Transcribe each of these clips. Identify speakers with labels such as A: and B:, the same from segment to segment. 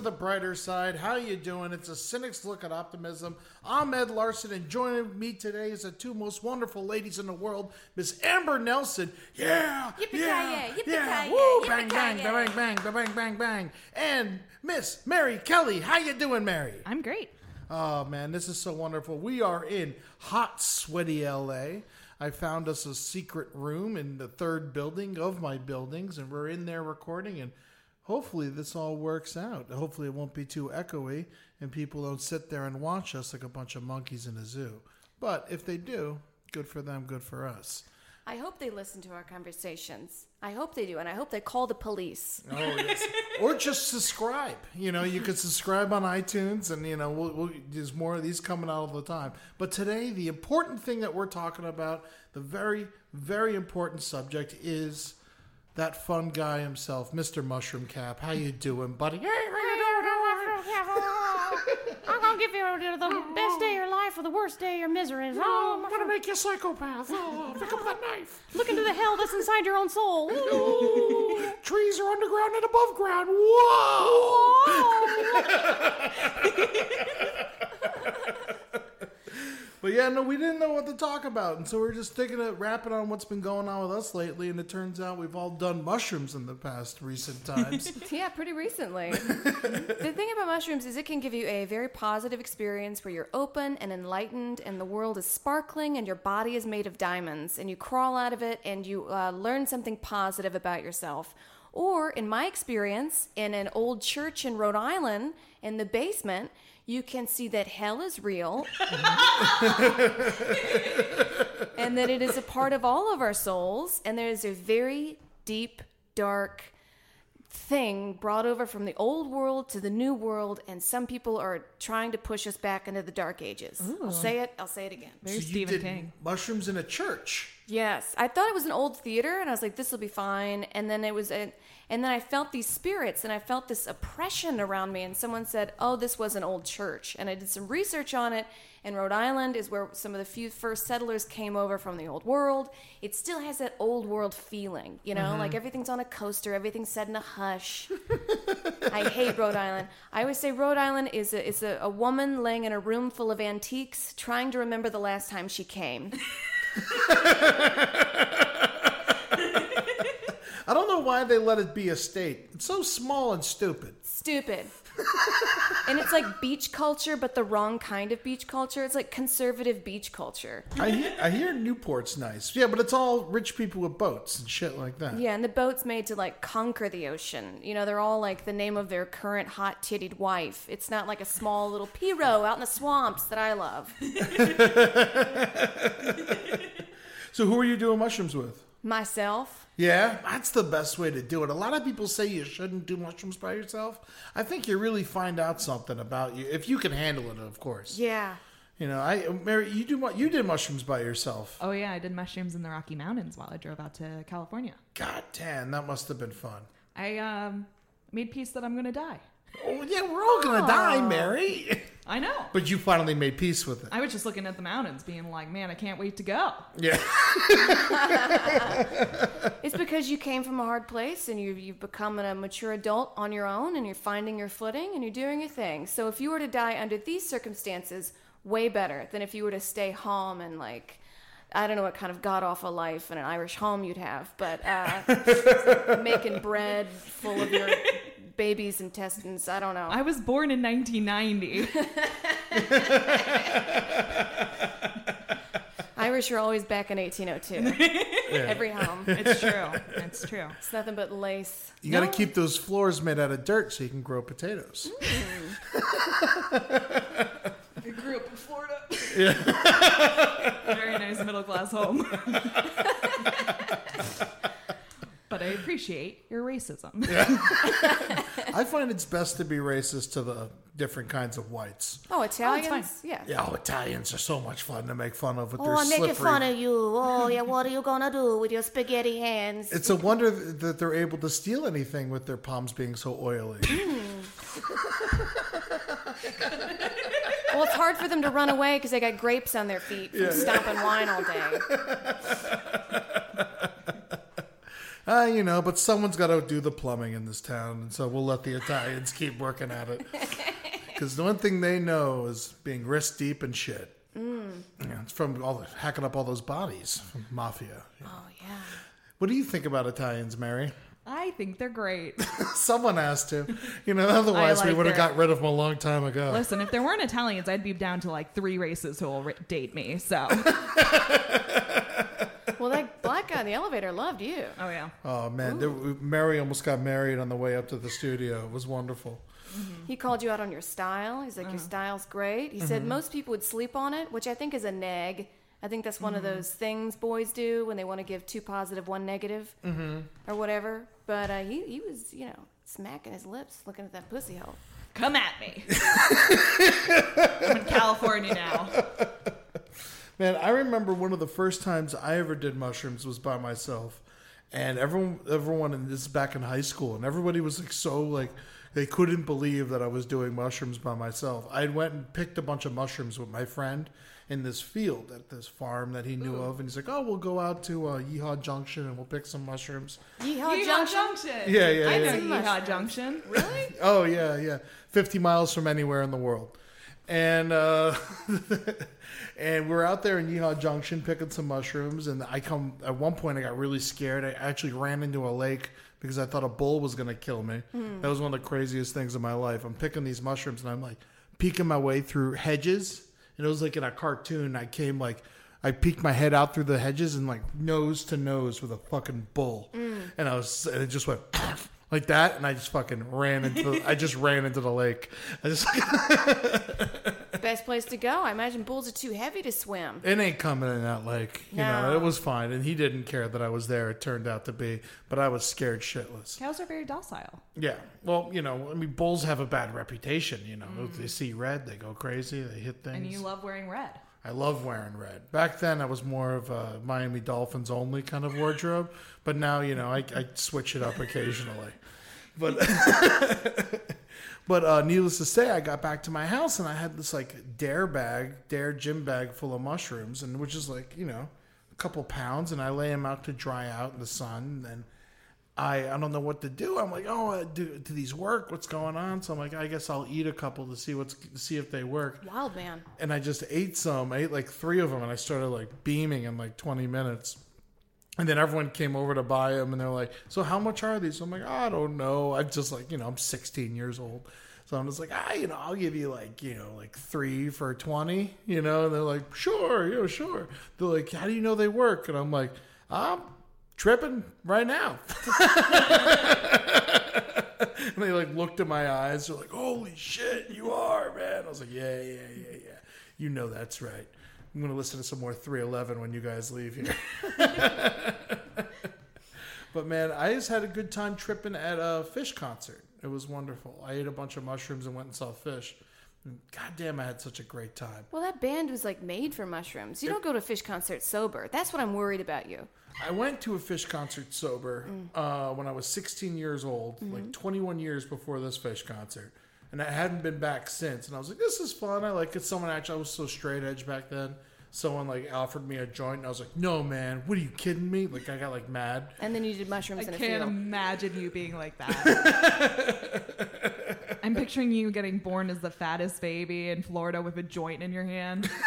A: To the brighter side. How you doing? It's a cynic's look at optimism. I'm Ed Larson, and joining me today is the two most wonderful ladies in the world, Miss Amber Nelson. Yeah, yeah,
B: Yippee-ki-yay,
A: yeah.
B: yippee-ki-yay,
A: Woo, bang, bang, bang, bang, bang, bang, bang, bang. And Miss Mary Kelly. How you doing, Mary?
B: I'm great.
A: Oh man, this is so wonderful. We are in hot, sweaty LA. I found us a secret room in the third building of my buildings, and we're in there recording. And hopefully, this all works out. Hopefully, it won't be too echoey, and people don't sit there and watch us like a bunch of monkeys in a zoo. But if they do, good for them, good for us.
B: I hope they listen to our conversations. I hope they do, and I hope they call the police.
A: Oh, yes. or just subscribe. You know, you could subscribe on iTunes, and you know, we'll, we'll, there's more of these coming out all the time. But today, the important thing that we're talking about, the very, very important subject, is that fun guy himself, Mr. Mushroom Cap. How you doing, buddy? Hey, how you doing?
C: I'm gonna give you the best day of your life or the worst day of your misery.
A: Oh, I'm gonna make you a psychopath. Oh, pick up that knife.
C: Look into the hell that's inside your own soul.
A: Ooh, trees are underground and above ground. Whoa! But yeah, no, we didn't know what to talk about, and so we are just thinking of wrapping on what's been going on with us lately. And it turns out we've all done mushrooms in the past recent times.
B: yeah, pretty recently. the thing about mushrooms is it can give you a very positive experience where you're open and enlightened, and the world is sparkling, and your body is made of diamonds, and you crawl out of it, and you uh, learn something positive about yourself. Or, in my experience, in an old church in Rhode Island, in the basement, you can see that hell is real and that it is a part of all of our souls, and there is a very deep, dark thing brought over from the old world to the new world, and some people are trying to push us back into the dark ages. I'll say it, I'll say it again.
C: Very
A: So you
C: Stephen
A: did
C: King.
A: mushrooms in a church.
B: Yes, I thought it was an old theater, and I was like, "This will be fine." And then it was, a, and then I felt these spirits, and I felt this oppression around me. And someone said, "Oh, this was an old church." And I did some research on it. And Rhode Island is where some of the few first settlers came over from the old world. It still has that old world feeling, you know, mm-hmm. like everything's on a coaster, everything's said in a hush. I hate Rhode Island. I always say Rhode Island is a, is a, a woman laying in a room full of antiques, trying to remember the last time she came.
A: I don't know why they let it be a state. It's so small and stupid.
B: Stupid. and it's like beach culture, but the wrong kind of beach culture. It's like conservative beach culture.
A: I hear, I hear Newport's nice. Yeah, but it's all rich people with boats and shit like that.
B: Yeah, and the boat's made to like conquer the ocean. You know, they're all like the name of their current hot tittied wife. It's not like a small little pirogue out in the swamps that I love.
A: So who are you doing mushrooms with?
B: Myself.
A: Yeah, that's the best way to do it. A lot of people say you shouldn't do mushrooms by yourself. I think you really find out something about you if you can handle it, of course.
B: Yeah.
A: You know, I Mary, you do you did mushrooms by yourself.
C: Oh yeah, I did mushrooms in the Rocky Mountains while I drove out to California.
A: God damn, that must have been fun.
C: I um, made peace that I'm gonna die.
A: Oh, yeah, we're all gonna die, Mary.
D: I know.
A: But you finally made peace with it.
D: I was just looking at the mountains, being like, man, I can't wait to go.
A: yeah.
B: It's because you came from a hard place and you've, you've become a mature adult on your own and you're finding your footing and you're doing your thing. So if you were to die under these circumstances, way better than if you were to stay home and like, I don't know what kind of god awful life in an Irish home you'd have, but uh, making bread full of your baby's intestines. I don't know.
D: I was born in 1990.
B: Irish are always back in 1802. Every home.
D: it's true. It's true.
B: It's nothing but lace.
A: You got to keep those floors made out of dirt so you can grow potatoes. Mm.
D: I grew up in Florida. Yeah. Very nice middle class home. but I appreciate your racism.
A: I find it's best to be racist to the different kinds of whites.
B: Oh, Italians?
D: Oh, fine.
B: yeah.
A: Yeah, oh, Italians are so much fun to make fun of with
C: Oh,
A: their
C: I'm making fun of you. Oh, yeah, what are you gonna do with your spaghetti hands?
A: It's a wonder that they're able to steal anything with their palms being so oily. Mm.
B: Well, it's hard for them to run away because they got grapes on their feet from stomping wine all day.
A: Uh, you know, but someone's got to do the plumbing in this town, and so we'll let the Italians keep working at it. Because the one thing they know is being wrist deep in shit. Mm. Yeah, it's from all the, hacking up all those bodies from mafia.
B: Oh, yeah.
A: What do you think about Italians, Mary?
D: I think they're great.
A: Someone has to. You know, otherwise we would have got rid of them a long time ago.
D: Listen, if there weren't Italians, I'd be down to like three races who will ri- date me. So,
B: Well, that black guy in the elevator loved you.
D: oh yeah.
A: Oh man, there, Mary almost got married on the way up to the studio. It was wonderful. Mm-hmm.
B: He called you out on your style. He's like, Your uh-huh. style's great. He said mm-hmm. most people would sleep on it, which I think is a neg. I think that's one of mm-hmm. those things boys do when they want to give two positive, one negative, or whatever. But uh, he, he was, you know, smacking his lips looking at that pussy hole.
D: Come at me. I'm in California now.
A: Man, I remember one of the first times I ever did mushrooms was by myself, and everyone, everyone, and this is back in high school, and everybody was like so like they couldn't believe that I was doing mushrooms by myself. I went and picked a bunch of mushrooms with my friend in this field at this farm that he knew of, and he's like, "Oh, we'll go out to uh, Yeehaw Junction and we'll pick some mushrooms."
B: Yeehaw,
D: Yeehaw
B: Junction.
D: Junction.
A: Yeah, yeah,
D: I
A: yeah.
D: know Yeehaw Junction. Really?
A: Oh yeah, yeah. Fifty miles from anywhere in the world. And uh and we're out there in Yeehaw Junction picking some mushrooms and I come at one point I got really scared. I actually ran into a lake because I thought a bull was gonna kill me. Mm. That was one of the craziest things in my life. I'm picking these mushrooms and I'm like peeking my way through hedges. And it was like in a cartoon. I came like I peeked my head out through the hedges and like nose to nose with a fucking bull. Mm. And I was and it just went like that and I just fucking ran into the, I just ran into the lake. I just
B: Best place to go. I imagine bulls are too heavy to swim.
A: it ain't coming in that lake. You know, it was fine and he didn't care that I was there. It turned out to be, but I was scared shitless.
D: Cows are very docile.
A: Yeah. Well, you know, I mean bulls have a bad reputation, you know. If they mm. see red, they go crazy, they hit things.
D: And you love wearing red.
A: I love wearing red. Back then, I was more of a Miami Dolphins only kind of wardrobe, but now you know I, I switch it up occasionally. But but uh, needless to say, I got back to my house and I had this like dare bag, dare gym bag full of mushrooms, and which is like you know a couple pounds, and I lay them out to dry out in the sun, and I I don't know what to do. I'm like, oh, uh, do, do these work? What's going on? So I'm like, I guess I'll eat a couple to see what's see if they work
B: Wild man.
A: and I just ate some. I ate like three of them, and I started like beaming in like 20 minutes. And then everyone came over to buy them, and they're like, "So how much are these?" I'm like, "I don't know." I'm just like, you know, I'm 16 years old, so I'm just like, ah, you know, I'll give you like, you know, like three for 20, you know. And they're like, "Sure, yeah, sure." They're like, "How do you know they work?" And I'm like, "I'm tripping right now." and they like looked at my eyes. They're like, "Holy shit, you are, man!" I was like, "Yeah, yeah, yeah, yeah. You know that's right." I'm gonna listen to some more 311 when you guys leave here. but man, I just had a good time tripping at a Phish concert. It was wonderful. I ate a bunch of mushrooms and went and saw Phish. And God damn, I had such a great time.
B: Well, that band was like made for mushrooms. You don't go to Phish concerts sober. That's what I'm worried about you.
A: I went to a Phish concert sober uh, when I was 16 years old, like 21 years before this Phish concert. And I hadn't been back since. And I was like, this is fun. I like it. Someone actually, I was so straight edge back then. Someone like offered me a joint, and I was like, no, man, what are you kidding me? Like I got like mad.
B: And then you did mushrooms
D: I
B: in a
D: can't
B: field.
D: imagine you being like that. I'm picturing you getting born as the fattest baby in Florida with a joint in your hand.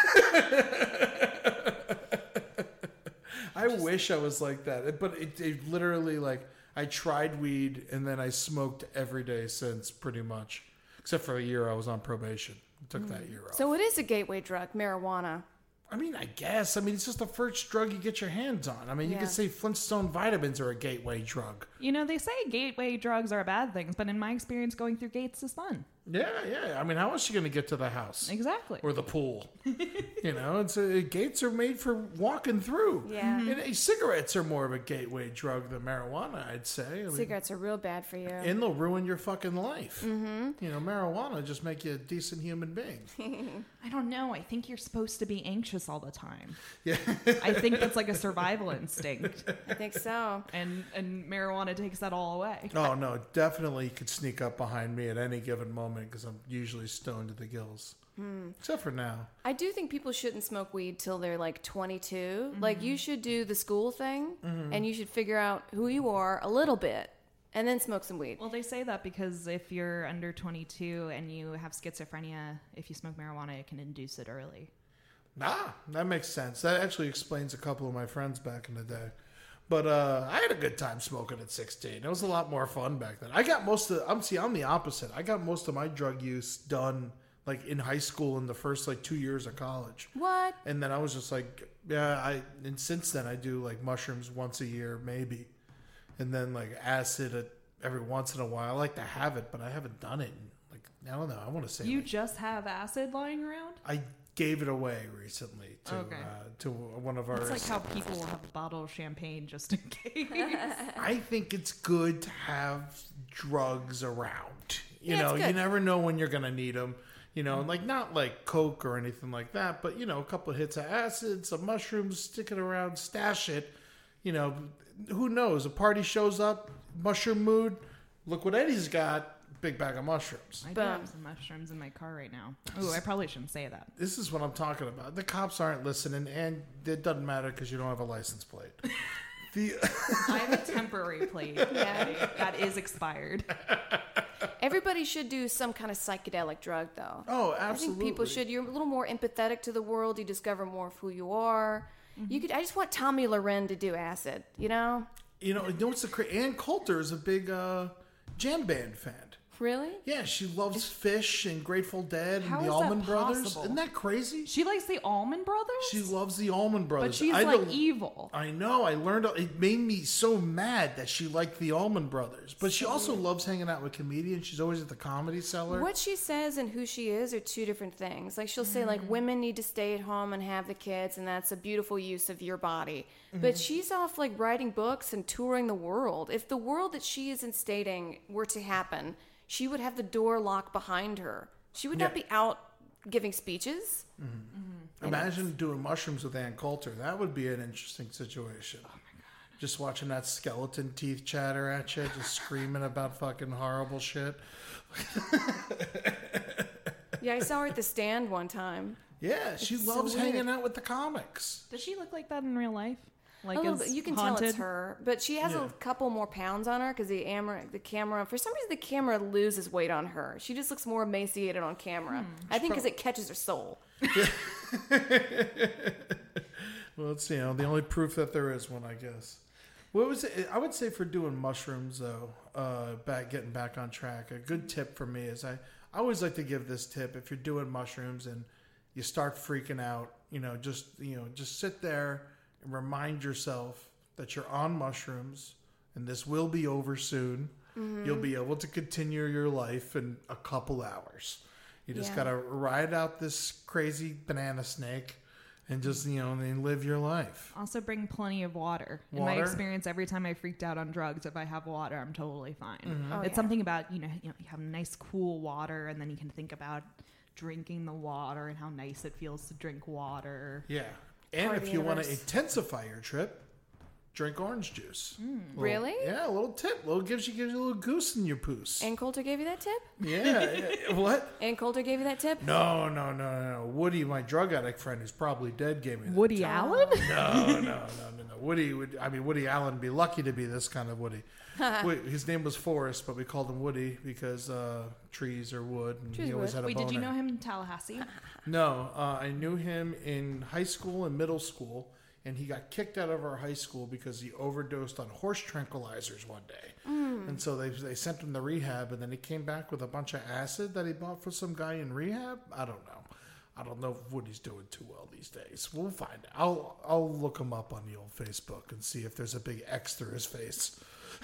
A: I wish I was like that, but it, it literally like I tried weed and then I smoked every day since pretty much, except for a year I was on probation. Took that year off.
B: So it is a gateway drug, marijuana.
A: I mean, I guess. I mean, it's just the first drug you get your hands on. I mean, you
B: Yeah.
A: could say Flintstone vitamins are a gateway drug.
D: You know, they say gateway drugs are bad things, but in my experience, going through gates is fun.
A: Yeah, yeah. I mean, how is she going to get to the house
D: Exactly.
A: or the pool? you know, it's uh gates are made for walking through.
B: Yeah.
A: And, uh, cigarettes are more of a gateway drug than marijuana, I'd say. I mean,
B: Cigarettes are real bad for you.
A: and they'll ruin your fucking life. Mm-hmm. You know, marijuana just make you a decent human being.
D: I don't know. I think you're supposed to be anxious all the time.
A: Yeah.
D: I think that's like a survival instinct,
B: I think so.
D: and and marijuana takes that all away.
A: oh no, definitely could sneak up behind me at any given moment because I'm usually stoned to the gills. Hmm. Except for now.
B: I do think people shouldn't smoke weed till they're like 22. Like you mm-hmm. should do the school thing mm-hmm. and you should figure out who you are a little bit and then smoke some weed.
D: Well, they say that because if you're under 22 and you have schizophrenia, if you smoke marijuana, it can induce it early.
A: Nah, that makes sense. That actually explains a couple of my friends back in the day. But uh, I had a good time smoking at 16. It was a lot more fun back then. I got most of I'm see I'm the opposite. I got most of my drug use done like in high school in the first like 2 years of college.
B: What?
A: And then I was just like, yeah, I and since then I do like mushrooms once a year maybe. And then like acid every once in a while. I like to have it, but I haven't done it. in, Like I don't know. I want to say
D: You
A: like,
D: just have acid lying around?
A: I gave it away recently to
D: Okay.
A: uh, to one of our.
D: It's like how people will have a bottle of champagne just in case.
A: I think it's good to have drugs around. You
B: Yeah,
A: know, you never know when you're gonna need them. You know, like not like coke or anything like that, but you know, a couple of hits of acid, some mushrooms, stick it around, stash it. You know, who knows? A party shows up, mushroom mood. Look what Eddie's got. Big bag of mushrooms.
D: I do
B: Boom.
D: have some mushrooms in my car right now. Ooh, I probably shouldn't say that.
A: This is what I'm talking about. The cops aren't listening, and it doesn't matter because you don't have a license plate. The
D: I have a temporary plate
B: Yeah.
D: that is expired.
B: Everybody should do some kind of psychedelic drug though.
A: oh,
B: I think
A: absolutely.
B: people should. You're a little more empathetic to the world. You discover more of who you are. You could. I just want Tomi Lahren to do acid. You know?
A: You know, you know what's the cra- Ann Coulter is a big uh, jam band fan.
B: Really?
A: Yeah, she loves Phish and Grateful Dead and the
D: is that
A: Allman Brothers.
D: possible?
A: Isn't that crazy?
D: She likes the Almond Brothers?
A: She loves the Allman Brothers.
D: but she's
A: I
D: like
A: don't-
D: evil.
A: I know. I learned. It made me so mad that she liked the Allman Brothers. But she also loves hanging out with comedians. She's always at the Comedy Cellar.
B: What she says and who she is are two different things. Like she'll say,
A: Mm.
B: like women need to stay at home and have the kids, and that's a beautiful use of your body.
A: Mm-hmm.
B: But she's off like writing books and touring the world. If the world that she is instating were to happen, she would have the door locked behind her. She would not
A: Yeah.
B: be out giving speeches. Mm-hmm. Mm-hmm.
A: Imagine doing mushrooms with Ann Coulter. That would be an interesting situation. Oh my god! Just watching that skeleton teeth chatter at you, just screaming about fucking horrible shit.
B: Yeah, I saw her at the stand one time.
A: Yeah, she
B: It's so
A: loves
B: weird.
A: hanging out with the comics.
D: Does she look like that in real life? Like
B: a little. You can
D: haunted?
B: tell it's her, but she has
A: Yeah.
B: a couple more pounds on her because the camera, the camera, for some reason, the camera loses weight on her. She just looks more emaciated on camera. I think because it catches her soul.
A: Well, it's you know the only proof that there is one, I guess. What was it? I would say for doing mushrooms though, uh, back getting back on track. A good tip for me is I I always like to give this tip if you're doing mushrooms and you start freaking out, you know, just you know just sit there and remind yourself that you're on mushrooms and this will be over soon. You'll be able to continue your life in a couple hours. You just
B: Yeah.
A: gotta ride out this crazy banana snake and just you know and live your life.
D: Also, bring plenty of water. In my experience, every time I freaked out on drugs, if I have water, I'm totally fine.
A: Mm-hmm.
B: Oh,
D: it's
B: yeah.
D: something about you know, you know, you have nice cool water, and then you can think about drinking the water and how nice it feels to drink water.
A: Yeah, and if you want to intensify your trip, drink orange juice. Little-
B: Really?
A: Yeah, a little tip. little gives you gives you a little goose in your poos.
B: Ann Coulter gave you that tip?
A: yeah, yeah. What?
B: Ann Coulter gave you that tip?
A: No, no, no, no, no. Woody, my drug addict friend, who's probably dead, gave me that.
D: Woody Allen?
A: No, no, no, no, no. Woody would. I mean, Woody Allen would be lucky to be this kind of Woody. His name was Forrest, but we called him Woody because uh, trees are wood, and
B: Trees
A: he always
B: wood.
A: had a
D: Wait, did you know him in Tallahassee?
A: No, uh, I knew him in high school and middle school, and he got kicked out of our high school because he overdosed on horse tranquilizers one day. Mm. And so they, they sent him to rehab, and then he came back with a bunch of acid that he bought for some guy in rehab. I don't know. I don't know if Woody's doing too well these days. We'll find out. I'll, I'll look him up on the old Facebook and see if there's a big X through his face.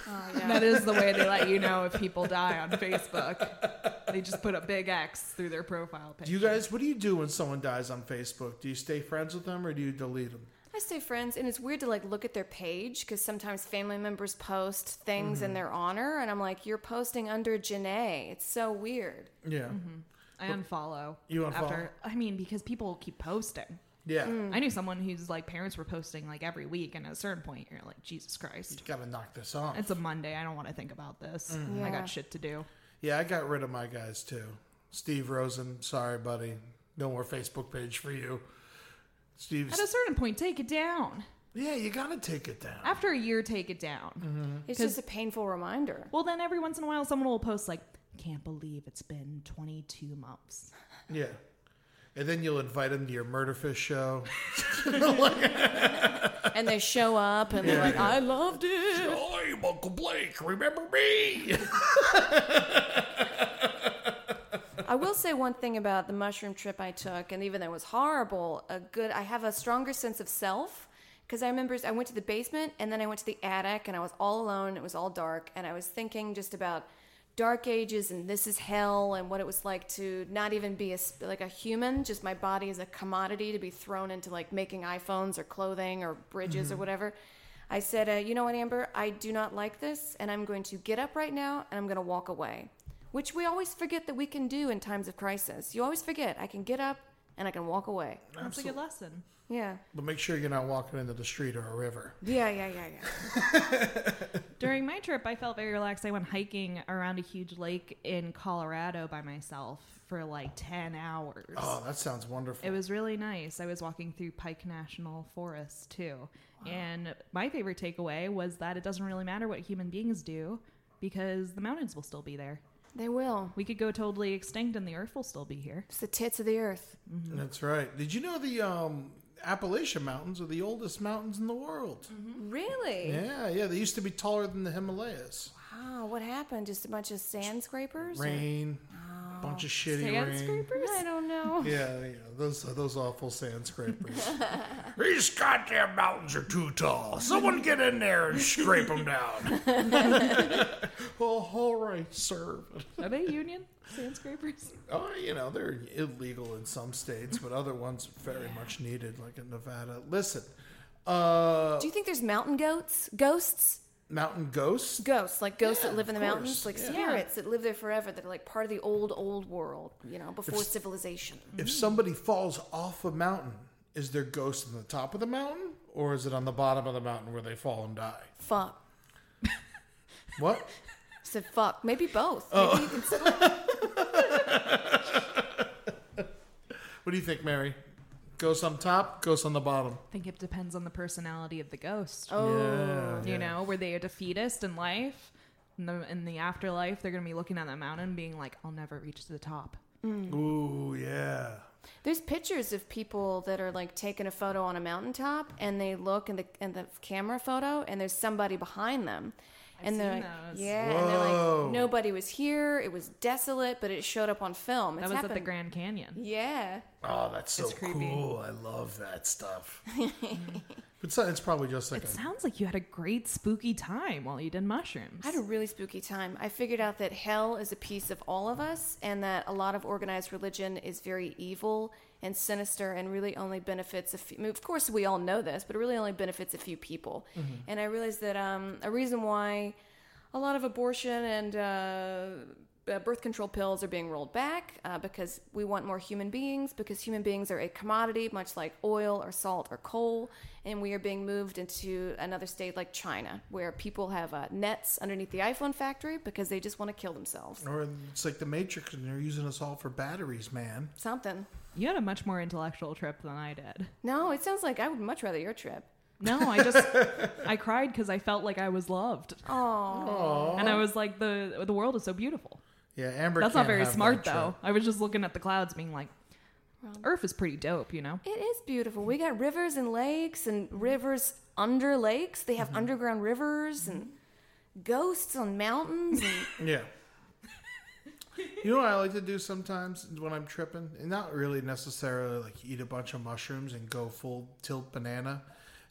D: Oh, that is the way they let you know if people die on Facebook. They just put a big X through their profile picture.
A: Do you guys, what do you do when someone dies on Facebook? Do you stay friends with them or do you delete them?
B: I stay friends, and it's weird to like look at their page because sometimes family members post things in mm-hmm. their honor, and I'm like, you're posting under Janae. It's so weird.
A: Yeah. Mm-hmm.
D: I unfollow.
A: You unfollow?
D: After, I mean, because people keep posting.
A: Yeah. Mm.
D: I knew someone whose like parents were posting like every week, and at a certain point, you're like, Jesus Christ, you
A: Gotta knock this off.
D: it's a Monday. I don't want to think about this. Mm-hmm. I
B: Yeah.
D: got shit to do.
A: Yeah, I got rid of my guys too. Steve Rosen, sorry, buddy. No more Facebook page for you. Steve,
D: At a certain point, take it down.
A: yeah, you gotta take it down.
D: After a year, take it down. Mm-hmm.
B: It's just a painful reminder.
D: Well, then every once in a while, someone will post like, "Can't believe it's been 22 months."
A: Yeah, and then you'll invite him to your Murderfish show.
B: And they show up and they're like, I loved it.
A: I'm Uncle Blake. Remember me?
B: I will say one thing about the mushroom trip I took, and even though it was horrible, a good. I have a stronger sense of self because I remember I went to the basement and then I went to the attic and I was all alone. It was all dark, and I was thinking just about dark ages and this is hell and what it was like to not even be a like a human just my body is a commodity to be thrown into like making iphones or clothing or bridges or whatever i said uh, you know what amber i do not like this and i'm going to get up right now and i'm going to walk away which we always forget that we can do in times of crisis you always forget i can get up and i can walk away
D: That's a good lesson.
B: yeah
A: But make sure you're not walking into the street or a river.
B: yeah yeah yeah yeah
D: During my trip, I felt very relaxed. I went hiking around a huge lake in Colorado by myself for like 10 hours.
A: Oh, that sounds wonderful.
D: It was really nice. I was walking through Pike National Forest too. And my favorite takeaway was that it doesn't really matter what human beings do because the mountains will still be there.
B: They will
D: We could go totally extinct and the earth will still be here.
B: it's the tits of the earth
A: That's right. Did you know the um, Appalachian Mountains are the oldest mountains in the world?
B: really
A: Yeah, yeah. They used to be taller than the Himalayas.
B: wow what happened just a bunch of sand scrapers or-
A: Rain, bunch of shitty
D: Sand
A: rain.
D: scrapers?
B: i don't know
A: Yeah, yeah, those those awful sand scrapers. These goddamn mountains are too tall. Someone get in there and scrape them down. oh, all right, sir.
D: Are they union sand scrapers?
A: Oh, you know they're illegal in some states, but other ones very much needed, like in Nevada. Listen, uh,
B: Do you think there's mountain goats? Ghosts?
A: Mountain ghosts.
B: Ghosts, like ghosts
A: Yeah,
B: that live in the
A: of
B: mountains, like
A: yeah.
B: spirits that live there forever, that are like part of the old, old world, you know, before civilization.
A: If somebody falls off a mountain, is their ghost on the top of the mountain, or is it on the bottom of the mountain where they fall and die?
B: Fuck.
A: What?
B: I said fuck. Maybe both.
A: Oh.
B: Maybe you can.
A: What do you think, Mary? Ghost on top, ghost on the bottom.
D: I think it depends on the personality of the ghost.
B: Oh.
D: yeah, You know, were they a defeatist in life? In the, in the afterlife, they're going to be looking at that mountain being like, I'll never reach the top. Mm.
A: Ooh, yeah.
B: There's pictures of people that are like taking a photo on a mountaintop and they look in the in the camera photo and there's somebody behind them. and they're
D: seen
B: like,
D: those.
B: yeah, and they're like, nobody was here. It was desolate, but it showed up on film. It's
D: That was at the Grand Canyon.
B: Yeah,
A: Oh, that's so cool. I love that stuff. but so- it's probably just like
D: It
A: a,
D: sounds like you had a great spooky time while you did mushrooms.
B: I had a really spooky time. I figured out that hell is a piece of all of us, and that a lot of organized religion is very evil and sinister, and really only benefits a few. I mean, of course, we all know this, but it really only benefits a few people. And I realized that um, a reason why a lot of abortion and uh, uh, birth control pills are being rolled back uh, because we want more human beings, because human beings are a commodity, much like oil or salt or coal, and we are being moved into another state like China, where people have uh, nets underneath the iPhone factory because they just want to kill themselves.
A: Or it's like the Matrix, and they're using us all for batteries, man.
B: Something.
D: You had a much more intellectual trip than I did.
B: No, it sounds like I would much rather your trip.
D: No, I just I cried because I felt like I was loved,
B: Oh,
D: and I was like the the world is so beautiful.
A: Yeah, Amber.
D: That's not
A: can't
D: very
A: have
D: smart though. I was just looking at the clouds, being like, Earth is pretty dope, you know.
B: it is beautiful. We got rivers and lakes and rivers under lakes. They have underground rivers and ghosts on mountains. And
A: Yeah. You know what I like to do sometimes when I'm tripping? And not really necessarily like eat a bunch of mushrooms and go full tilt banana.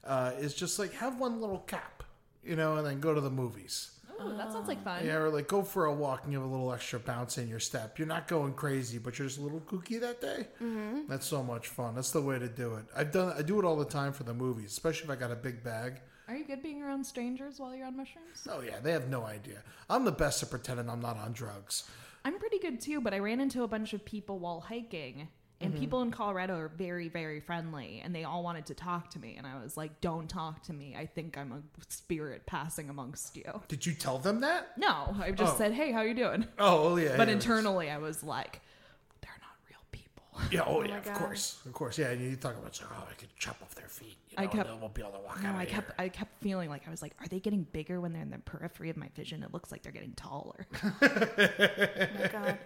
A: Uh, is just like have one little cap, you know, and then go to the movies.
D: Oh, that sounds like fun.
A: Yeah, or like go for a walk and give a little extra bounce in your step. You're not going crazy, but you're just a little kooky that day. Mm-hmm. That's so much fun. That's the way to do it. I've done. I do it all the time for the movies, especially if I got a big bag.
D: Are you good being around strangers while you're on mushrooms?
A: Oh yeah, they have no idea. I'm the best at pretending I'm not on drugs.
D: I'm pretty good too, but I ran into a bunch of people while hiking. And mm-hmm. people in Colorado are very, very friendly, and they all wanted to talk to me. And I was like, "Don't talk to me. I think I'm a spirit passing amongst you."
A: Did you tell them that?
D: No, I just
A: Oh.
D: said, "Hey, how you doing?"
A: Oh well, yeah.
D: But
A: yeah.
D: internally, I was like, "They're not real people."
A: Yeah, oh, oh
B: my
A: yeah, of
B: God.
A: course, of course, yeah. And you talk about, oh, I could chop off their feet. You know,
D: I kept-
A: and they won't be able to walk
D: No,
A: out.
D: I
A: of
D: kept,
A: here.
D: I kept feeling like I was like, "Are they getting bigger when they're in the periphery of my vision? It looks like they're getting taller."
B: Oh my God.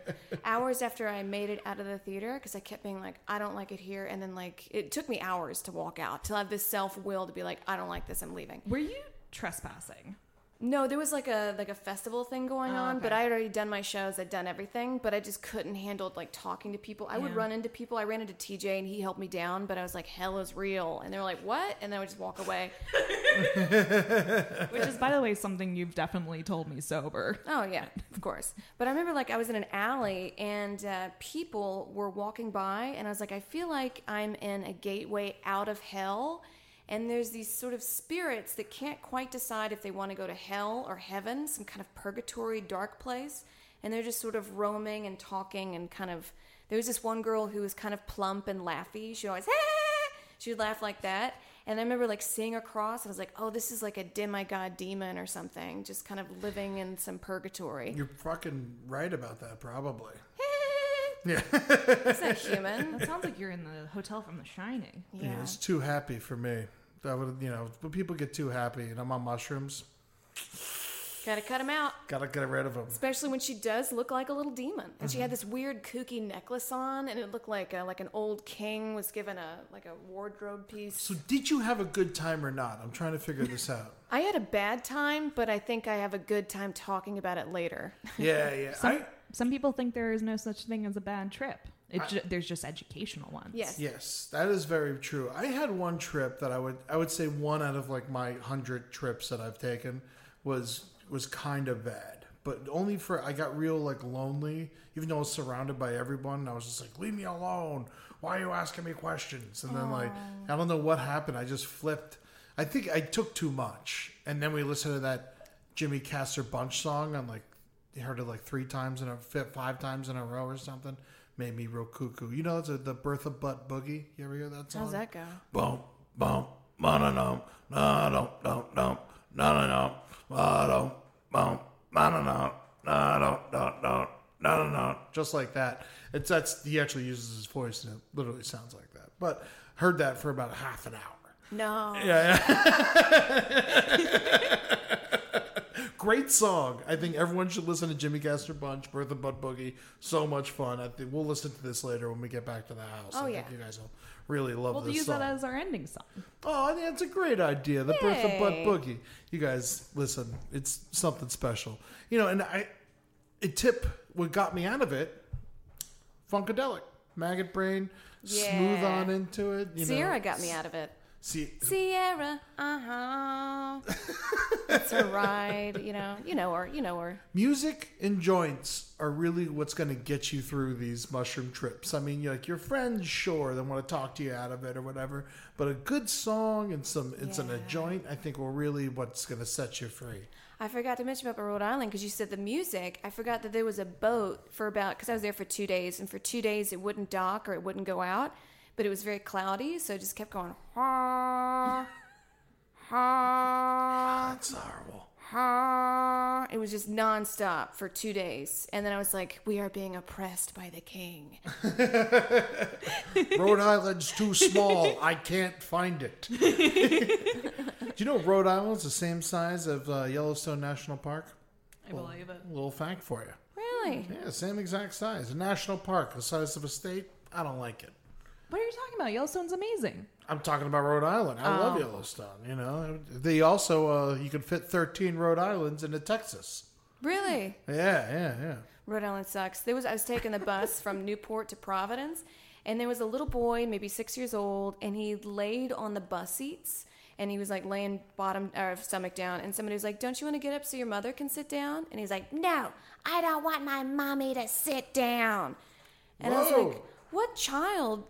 B: Hours after I made it out of the theater, because I kept being like, I don't like it here. And then, like, it took me hours to walk out to have this self will to be like, I don't like this. I'm leaving.
D: Were you trespassing?
B: No, there was like a like a festival thing going
D: Oh,
B: on,
D: okay.
B: but I had already done my shows. I'd done everything, but I just couldn't handle like talking to people. I would run into people. I ran into TJ and he helped me down, but I was like, "Hell is real," and they were like, "What?" And then I would just walk away.
D: Which is, by the way, something you've definitely told me sober.
B: Oh yeah, of course. But I remember like I was in an alley and uh, people were walking by, and I was like, I feel like I'm in a gateway out of hell. And there's these sort of spirits that can't quite decide if they want to go to hell or heaven, some kind of purgatory, dark place. And they're just sort of roaming and talking and kind of. There was this one girl who was kind of plump and laughy. She always, she would laugh like that. And I remember like seeing her cross. And I was like, oh, this is like a demigod demon or something, just kind of living in some purgatory.
A: You're fucking right about that, probably. Yeah.
B: It's not human.
D: That sounds like you're in the hotel from The Shining.
A: Yeah.
B: Yeah.
A: it's too happy for me. That would, you know, but people get too happy and I'm on mushrooms,
B: Gotta cut him out.
A: gotta get rid of them.
B: Especially when she does look like a little demon, and she had this weird kooky necklace on, and it looked like a, like an old king was given a like a wardrobe piece.
A: So, did you have a good time or not? I'm trying to figure this out.
B: I had a bad time, but I think I have a good time talking about it later.
A: Yeah, yeah.
D: Some,
A: I,
D: some people think there is no such thing as a bad trip. It uh, ju- there's just educational ones.
B: Yes.
A: Yes, that is very true. I had one trip that I would I would say one out of like my hundred trips that I've taken was was kind of bad, but only for I got real like lonely, even though I was surrounded by everyone. I was just like, leave me alone. Why are you asking me questions? And then like I don't know what happened. I just flipped. I think I took too much, and then we listened to that Jimmy Castor Bunch song on like you heard it like three times in a fi- five times in a row or something. Made me real cuckoo. You know, it's a, the Bertha Butt Boogie. You ever hear that song?
B: How's that go?
A: Boom, boom, ba da dum, da dum, dum, dum, da da dum, ba dum, boom, ba da dum, da dum, dum, dum, da da dum. Just like that. It's that's he actually uses his voice and it literally sounds like that. But heard that for about half an hour.
B: No.
A: Great song. I think everyone should listen to Jimmy Castor Bunch, Bertha Butt Boogie. So much fun. I think we'll listen to this later when we get back to the house.
B: Oh,
A: I
B: yeah.
A: think you guys will really love this.
D: We'll
A: this
D: use
A: song.
D: that as our ending song.
A: Oh, I think that's a great idea. The Bertha Butt Boogie. You guys, listen, it's something special. You know, and I, a tip, what got me out of it, Funkadelic, Maggot Brain, smooth on into it. You
B: Sierra
A: know.
B: got me out of it.
A: See,
B: Sierra, uh huh. it's a ride, you know. You know her. You know her.
A: music and joints are really what's going to get you through these mushroom trips. I mean, like your friends, sure, they want to talk to you out of it or whatever, but a good song and some it's in a joint, I think, will really what's going to set you free.
B: I forgot to mention about Rhode Island because you said the music. I forgot that there was a boat for about because I was there for two days, and for two days it wouldn't dock or it wouldn't go out, but it was very cloudy, so it just kept going. Ha, ha,
A: That's horrible.
B: ha. It was just nonstop for two days, and then I was like, "We are being oppressed by the king."
A: Rhode Island's too small. I can't find it. Do you know Rhode Island's the same size of uh, Yellowstone National Park?
D: I believe it.
A: little fact for you.
B: Really?
A: Yeah, same exact size. A national park, the size of a state. I don't like it.
D: What are you talking about? Yellowstone's amazing.
A: I'm talking about Rhode Island. I love Yellowstone. You know, they also uh, you can fit 13 Rhode Islands into Texas.
B: Really?
A: Yeah, yeah, yeah.
B: Rhode Island sucks. There was I was taking the bus from Newport to Providence, and there was a little boy, maybe six years old, and he laid on the bus seats, and he was like laying bottom or stomach down, and somebody was like, "Don't you want to get up so your mother can sit down?" And he's like, "No, I don't want my mommy to sit down." And I was
A: Whoa.
B: like, "What child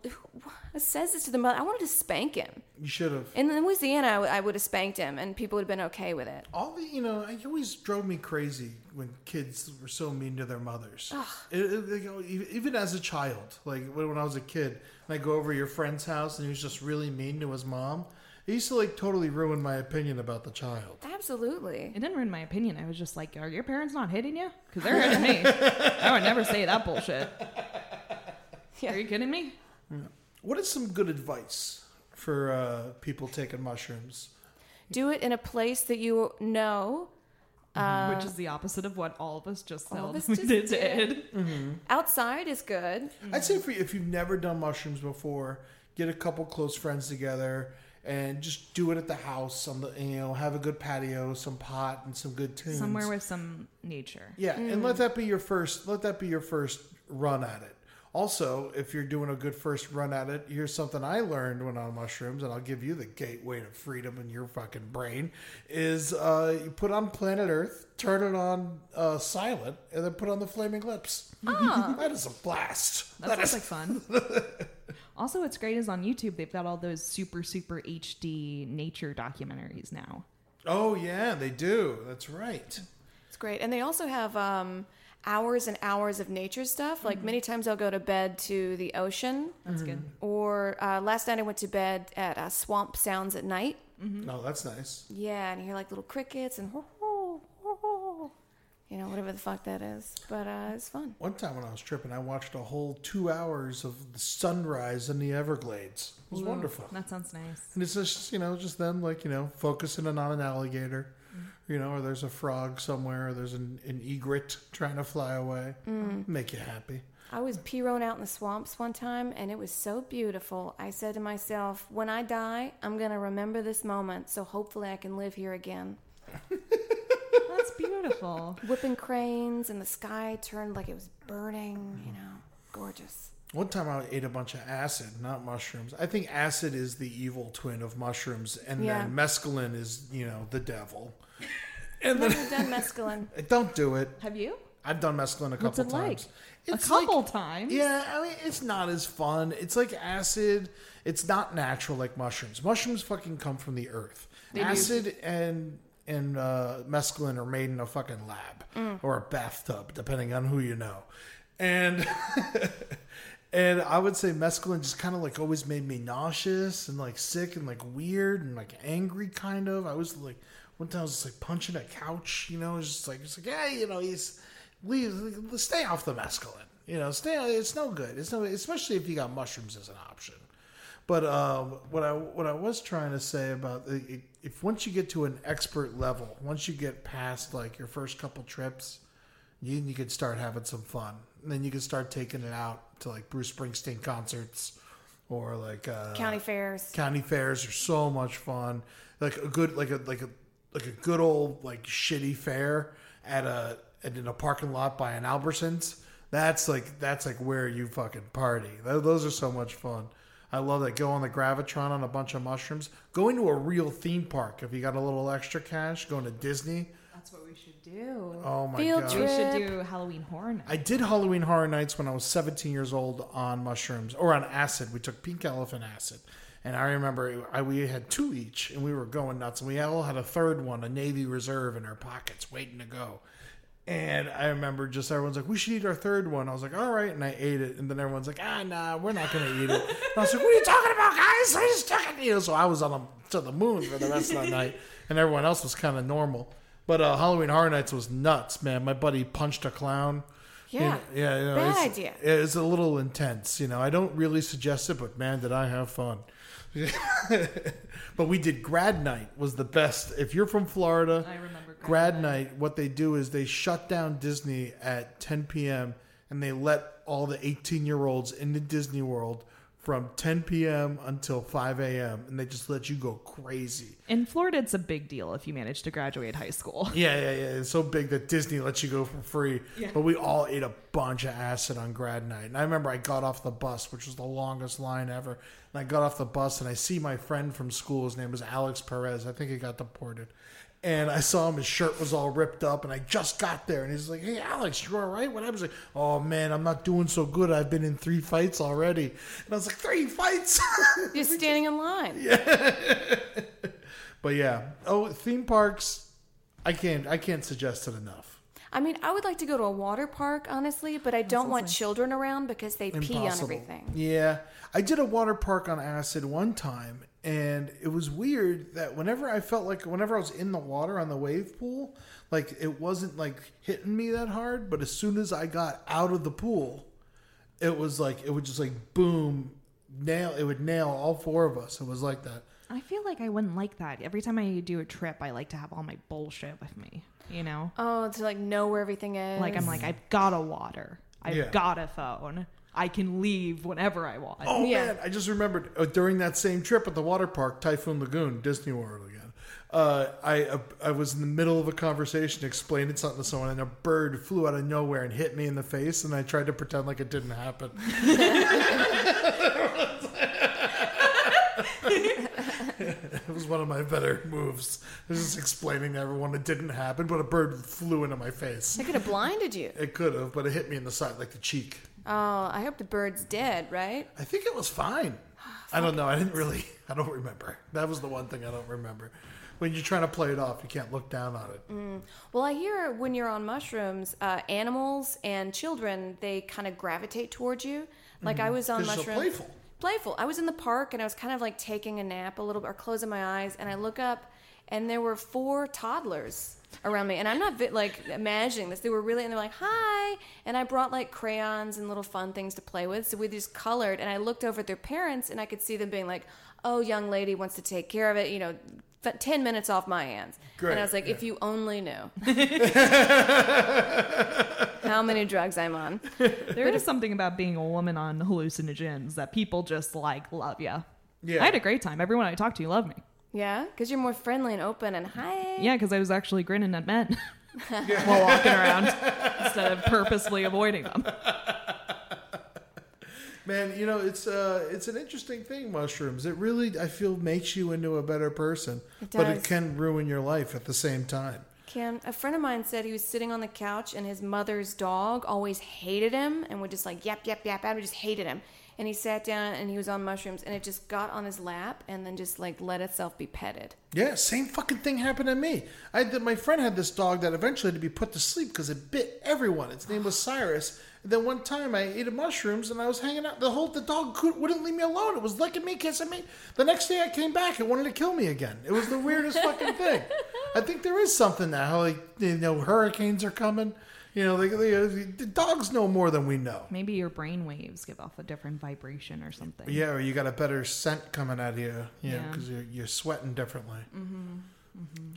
B: says this to the mother?" I wanted to spank him.
A: You should have.
B: In Louisiana, I, w- I would have spanked him, and people would have been okay with it.
A: All the, you know, it always drove me crazy when kids were so mean to their mothers. It, it- you know, even even as a child, like when when I was a kid, and I go over to your friend's house and he was just really mean to his mom. It used to like totally ruin my opinion about the child.
B: Absolutely.
D: It didn't ruin my opinion. I was just like, are your parents not hitting you? Because they're hitting me. I would never say that bullshit. Are you kidding me?
A: What is some good advice for uh, people taking mushrooms?
B: Do it in a place that you know. Mm-hmm.
D: Uh, Which is the opposite of what all of us just
B: All of
D: said
B: us just
D: did.
B: did.
D: did.
B: Outside is good.
A: I'd say for you, if you've never done mushrooms before, get a couple close friends together and just do it at the house. On the you know, have a good patio, some pot, and some good tunes.
D: Somewhere with some nature.
A: yeah, and let mm. that be your first. Let that be your first run at it. Also, if you're doing a good first run at it, here's something I learned when on mushrooms, and I'll give you the gateway to freedom in your fucking brain: is uh, you put on planet Earth, turn it on uh, silent, and then put on the flaming lips. Ah. that is a blast.
D: That sounds like fun. also, what's great is on YouTube, they've got all those super, super HD nature documentaries now.
A: Oh yeah, they do. That's right.
B: It's great. And they also have um, hours and hours of nature stuff. Like many times I'll go to bed to the ocean.
D: That's good.
B: Or uh, last night I went to bed at uh, Swamp Sounds at night.
A: No, that's nice.
B: Yeah, and you hear like little crickets and you know, whatever the fuck that is. But uh, it's fun.
A: One time when I was tripping, I watched a whole two hours of the sunrise in the Everglades. It was wonderful.
D: That sounds nice.
A: And it's just you know just them like you know focusing in on an alligator, you know, or there's a frog somewhere, or there's an, an egret trying to fly away. Mm. Make you happy.
B: I was P-roing out in the swamps one time, and it was so beautiful. I said to myself, when I die, I'm going to remember this moment, so hopefully I can live here again.
D: That's beautiful.
B: Whipping cranes, and the sky turned like it was burning, you mm. know, gorgeous.
A: One time I ate a bunch of acid, not mushrooms. I think acid is the evil twin of mushrooms, and
B: Yeah.
A: then mescaline is you know the devil. And then
B: Never done mescaline.
A: don't do it.
D: Have you?
A: I've done mescaline a couple
D: What's it like?
A: times.
D: A couple
A: like-
D: times?
A: Yeah, I mean it's not as fun. It's like acid. It's not natural like mushrooms. Mushrooms fucking come from the earth. acid and and uh, mescaline are made in a fucking lab
D: Mm.
A: or a bathtub, depending on who you know. And and I would say mescaline just kind of like always made me nauseous and like sick and like weird and like angry kind of. I was like one time I was just like punching a couch, you know, it's just like it's like yeah, you know, he's leave stay off the mescaline. You know, stay it's no good. It's no especially if you got mushrooms as an option. But um, what I what I was trying to say about the, if once you get to an expert level, once you get past like your first couple trips, you you could start having some fun. And then you can start taking it out to like Bruce Springsteen concerts or like uh,
B: County fairs.
A: county fairs are so much fun. Like a good like a like a like a good old like shitty fair at a at, in a parking lot by an Albertsons. That's like that's like where you fucking party. Those are so much fun. I love that. Go on the Gravitron on a bunch of mushrooms. Going to a real theme park if you got a little extra cash. Going to Disney.
D: That's what we should do.
A: Oh my
B: Field
A: god.
D: We should do Halloween Horror Night.
A: I did Halloween Horror Nights when I was 17 years old on mushrooms or on acid. We took pink elephant acid. And I remember I, we had two each and we were going nuts. And we all had a third one, a Navy Reserve in our pockets waiting to go. And I remember just everyone's like, we should eat our third one. I was like, all right. And I ate it. And then everyone's like, ah, nah, we're not going to eat it. And I was like, what are you talking about, guys? I just took it. You know, so I was on a, to the moon for the rest of that night. And everyone else was kind of normal. But uh, Halloween Horror Nights was nuts, man. My buddy punched a clown. You
B: Yeah.
A: know, yeah, you know,
B: Bad
A: it's,
B: idea.
A: It's a little intense, you know. I don't really suggest it, but man, did I have fun. but we did grad night was the best. If you're from Florida,
D: I remember
A: grad,
D: grad
A: night. What they do is they shut down Disney at 10 p.m. and they let all the 18 year olds into Disney World from 10 p.m. until 5 a.m. and they just let you go crazy.
D: In Florida, it's a big deal if you manage to graduate high school.
A: Yeah, yeah, yeah. It's so big that Disney lets you go for free. But we all ate a bunch of acid on grad night. And I remember I got off the bus, which was the longest line ever. And I got off the bus and I see my friend from school. His name was Alex Perez. I think he got deported. And I saw him, his shirt was all ripped up, and I just got there. And he's like, Hey, Alex, you all right? What I was like, Oh, man, I'm not doing so good. I've been in three fights already. And I was like, Three fights?
B: You're standing in line. Yeah.
A: but yeah. Oh, theme parks, I can't, I can't suggest it enough.
B: I mean, I would like to go to a water park, honestly, but I don't want children around because they pee on everything.
A: Yeah. I did a water park on acid one time and it was weird that whenever I felt like whenever I was in the water on the wave pool, like it wasn't like hitting me that hard, but as soon as I got out of the pool, it was like it would just like boom, nail it would nail all four of us. It was like that.
D: I feel like I wouldn't like that. Every time I do a trip, I like to have all my bullshit with me. You know,
B: Oh, to like know where everything is.
D: like I'm like I've got a water, I've
A: Yeah.
D: got a phone, I can leave whenever I want.
A: Oh
B: Yeah.
A: man, I just remembered uh, during that same trip at the water park, Typhoon Lagoon, Disney World again. Uh, I uh, I was in the middle of a conversation explaining something to someone, and a bird flew out of nowhere and hit me in the face, and I tried to pretend like it didn't happen. it was one of my better moves. I was just explaining to everyone it didn't happen, but a bird flew into my face.
B: It could have blinded you.
A: It could have, but it hit me in the side, like the cheek.
B: Oh, I hope the bird's dead, right?
A: I think it was fine. I don't know. I didn't really. I don't remember. That was the one thing I don't remember. When you're trying to play it off, you can't look down on it.
B: Well, I hear when you're on mushrooms, uh, animals and children they kind of gravitate towards you. Like I was on
A: Mm-hmm. you're so
B: mushrooms.
A: playful.
B: Playful. I was in the park and I was kind of like taking a nap a little bit or closing my eyes, and I look up and there were four toddlers around me, and I'm not vi- like imagining this. They were really, and they're like, "Hi!" And I brought like crayons and little fun things to play with, so we just colored. And I looked over at their parents, and I could see them being like, "Oh, young lady wants to take care of it," you know. f- 10 minutes off my hands.
A: Great,
B: And I was like,
A: yeah.
B: if you only knew how many drugs I'm on.
D: There is something about being a woman on hallucinogens that people just like love you.
A: Yeah.
D: I had a great time. Everyone I talked to loved me.
B: Yeah, because you're more friendly and open and hi.
D: Yeah, because I was actually grinning at men while walking around instead of purposely avoiding them.
A: Man, you know it's uh it's an interesting thing. Mushrooms. It really I feel makes you into a better person,
B: It
A: but it can ruin your life at the same time.
B: Can a friend of mine said he was sitting on the couch and his mother's dog always hated him and would just like yap yap yap and him, just hated him. And he sat down and he was on mushrooms and it just got on his lap and then just like let itself be petted.
A: Yeah, same fucking thing happened to me. I had, my friend had this dog that eventually had to be put to sleep because it bit everyone. Its name was Cyrus. And then one time I ate mushrooms and I was hanging out. The whole the dog could, wouldn't leave me alone. It was licking me, kissing me. The next day I came back, it wanted to kill me again. It was the weirdest fucking thing. I think there is something now. How like you know hurricanes are coming. You know, they, they, the dogs know more than we know.
D: Maybe your brain waves give off a different vibration or something.
A: Yeah, or you got a better scent coming out of you. You know,
D: Yeah.
A: because you're, you're sweating differently.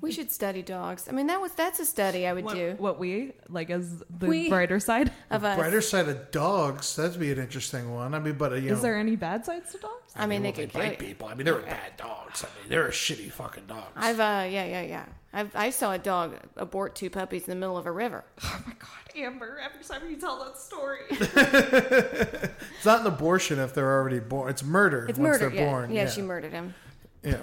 B: We should study dogs. I mean, that was that's a study I would
D: What,
B: do
D: what we like as the
B: We-
D: brighter side.
B: of us.
A: Brighter side of dogs. That'd be an interesting one. I mean, but uh, you know,
D: Is there any bad sides to dogs?
B: I mean, they
A: well,
B: could.
A: bite people. I mean, they're bad dogs. I mean, they're shitty fucking dogs.
B: I've uh yeah yeah yeah. I've, I saw a dog abort two puppies in the middle of a river.
D: Oh my god, Amber! Every time you tell that story,
A: it's not an abortion if they're already born. It's murder
B: It's
A: once
B: murder.
A: they're
B: Yeah.
A: born.
B: yeah, she murdered him.
A: Yeah.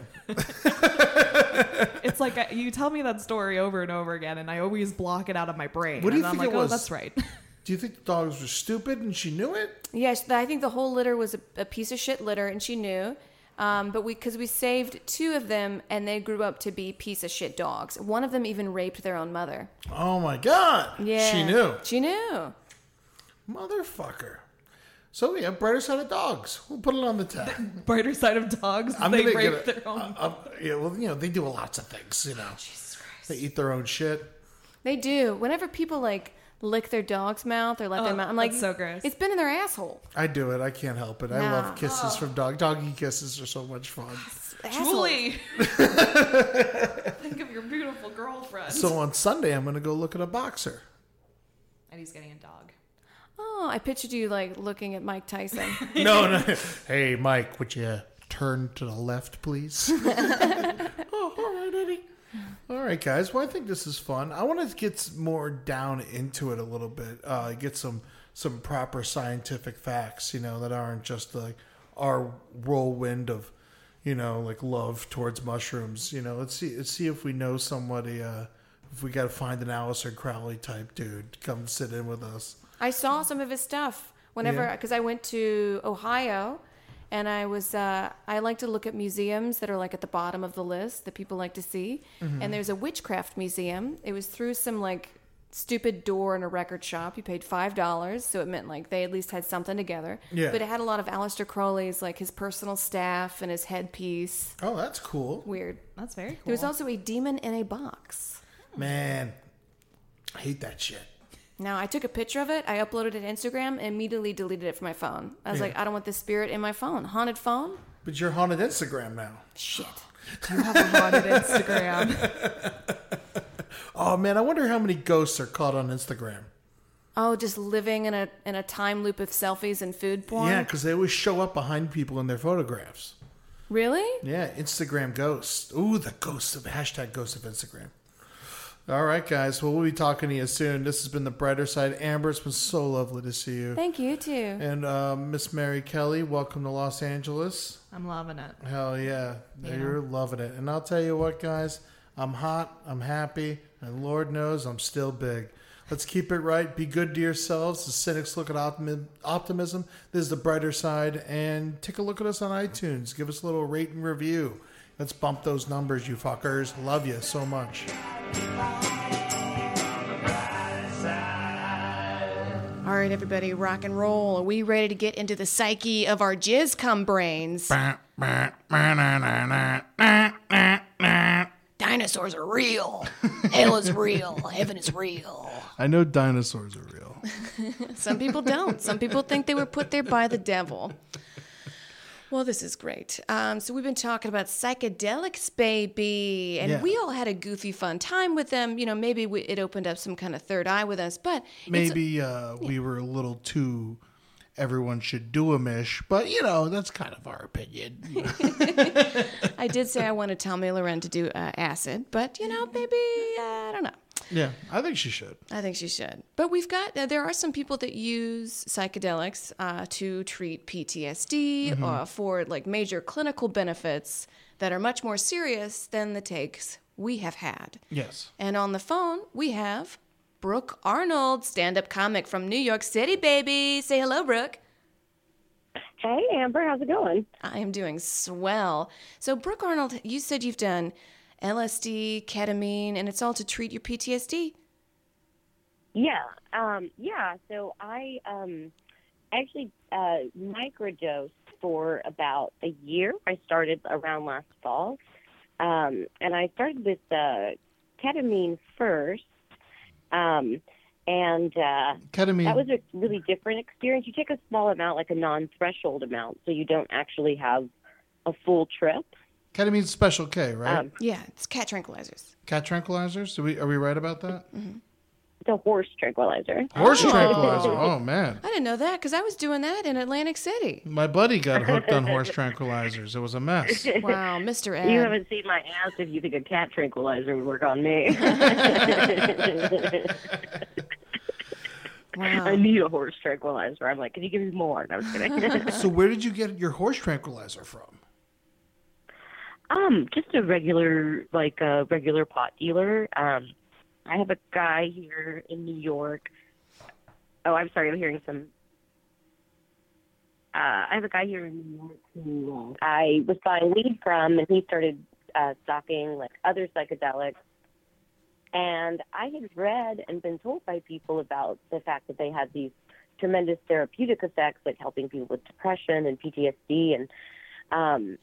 D: it's like uh, you tell me that story over and over again, and I always block it out of my brain.
A: What do you
D: and I'm
A: think
D: like,
A: it
D: oh,
A: was?
D: that's right.
A: Do you think the dogs were stupid and she knew it?
B: Yes, I think the whole litter was a, a piece of shit litter, and she knew. Um, but we, because we saved two of them, and they grew up to be piece of shit dogs. One of them even raped their own mother.
A: Oh my god.
B: Yeah,
A: She knew.
B: She knew.
A: Motherfucker. So yeah, brighter side of dogs. We'll put it on the tab.
D: Brighter side of dogs,
A: I'm
D: they
A: gonna
D: rape
A: get
D: their own.
A: uh, uh, yeah, well, you know, they do lots of things. You know, they eat their own shit.
B: They do. Whenever people like lick their dog's mouth or let their
D: Oh,
B: mouth, I'm like,
D: that's so gross.
B: It's been in their asshole.
A: I do it. I can't help it. I
B: Nah.
A: love kisses oh. from dog. Doggy kisses are so much fun.
D: Julie, think of your beautiful girlfriend.
A: So on Sunday, I'm going to go look at a boxer.
D: and he's getting a dog.
B: Oh, I pictured you like looking at Mike Tyson.
A: No, no. Hey, Mike, would you turn to the left, please? oh, all right, Eddie. All right, guys. Well, I think this is fun. I want to get more down into it a little bit. Uh, get some some proper scientific facts, you know, that aren't just like our whirlwind of, you know, like love towards mushrooms. You know, let's see let's see if we know somebody. Uh, if we got to find an Aleister Crowley type dude, to come sit in with us.
B: I saw some of his stuff whenever
A: Yeah.
B: because I went to Ohio and I was uh, I like to look at museums that are like at the bottom of the list that people like to see.
A: Mm-hmm.
B: And there's a witchcraft museum. It was through some like stupid door in a record shop. You paid five dollars, so it meant like they at least had something together.
A: Yeah.
B: But it had a lot of Aleister Crowley's like his personal staff and his headpiece.
A: Oh, that's cool,
B: Weird.
D: That's very cool.
B: There was also a demon in a box.
A: man. I hate that shit.
B: Now I took a picture of it, I uploaded it to Instagram, and immediately deleted it from my phone. I was
A: Yeah.
B: like, I don't want this spirit in my phone. Haunted phone?
A: But you're haunted Instagram now.
B: Shit.
D: you have a haunted Instagram.
A: Oh man, I wonder how many ghosts are caught on Instagram.
B: Oh, just living in a in a time loop of selfies and food porn.
A: Yeah, because they always show up behind people in their photographs.
B: Really?
A: Yeah, Instagram ghosts. Ooh, the ghosts of hashtag ghosts of Instagram. All right, guys. Well, we'll be talking to you soon. This has been the brighter side. Amber, it's been so lovely to see you.
B: Thank you too.
A: And uh, Miss Mary Kelly, welcome to Los Angeles.
D: I'm loving it.
A: Hell yeah. You're loving it. And I'll tell you what, guys, I'm hot, I'm happy, and Lord knows I'm still big. Let's keep it right. Be good to yourselves. The cynics look at optimi- optimism. This is the brighter side. And take a look at us on iTunes. Give us a little rate and review. Let's bump those numbers, you fuckers. Love you so much.
B: All right, everybody, rock and roll. Are we ready to get into the psyche of our jizz cum brains? Dinosaurs are real. Hell is real. Heaven is real.
A: I know dinosaurs are real.
B: Some people don't. Some people think they were put there by the devil. Well, this is great. Um, so we've been talking about psychedelics, baby, and
A: Yeah.
B: we all had a goofy, fun time with them. You know, maybe we, it opened up some kind of third eye with us, but
A: Maybe uh, we were a little too everyone should do a mish, but you know, that's kind of our opinion.
B: I did say I wanted Tomi Lahren to do uh, acid, but you know, maybe uh, I don't know.
A: Yeah, I think she should.
B: I think she should. But we've got, uh, there are some people that use psychedelics uh, to treat PTSD or for like major clinical benefits that are much more serious than the takes we have had.
A: Yes.
B: And on the phone, we have Brooke Arnold, stand up comic from New York City, baby. Say hello, Brooke.
E: Hey, Amber, how's it going?
B: I am doing swell. So, Brooke Arnold, you said you've done LSD, ketamine, and it's all to treat your PTSD.
E: Yeah, um, yeah. So I um, actually uh, microdosed for about a year. I started around last fall, um, and I started with uh, ketamine first, um, and uh,
A: Ketamine.
E: that was a really different experience. You take a small amount, like a non-threshold amount, so you don't actually have a full trip.
A: Ketamine's Special K, right?
E: Um,
B: Yeah, it's cat tranquilizers.
A: Cat tranquilizers. Do we are we right about that?
E: It's a horse tranquilizer.
A: Horse tranquilizer. Oh man,
B: I didn't know that because I was doing that in Atlantic City.
A: my buddy got hooked on horse tranquilizers. It was a mess.
B: Wow, Mr. Ed.
E: You haven't seen my ass if you think a cat tranquilizer would work on me.
B: wow.
E: I need a horse tranquilizer. I'm like, can you give me more? No, I was kidding.
A: So where did you get your horse tranquilizer from?
E: Um, just a regular, like a regular pot dealer. Um, I have a guy here in New York. Oh, I'm sorry. I'm hearing some. Uh, I have a guy here in New York who I was buying weed from, and he started uh, stocking like other psychedelics. And I had read and been told by people about the fact that they had these tremendous therapeutic effects, like helping people with depression and PTSD. And um,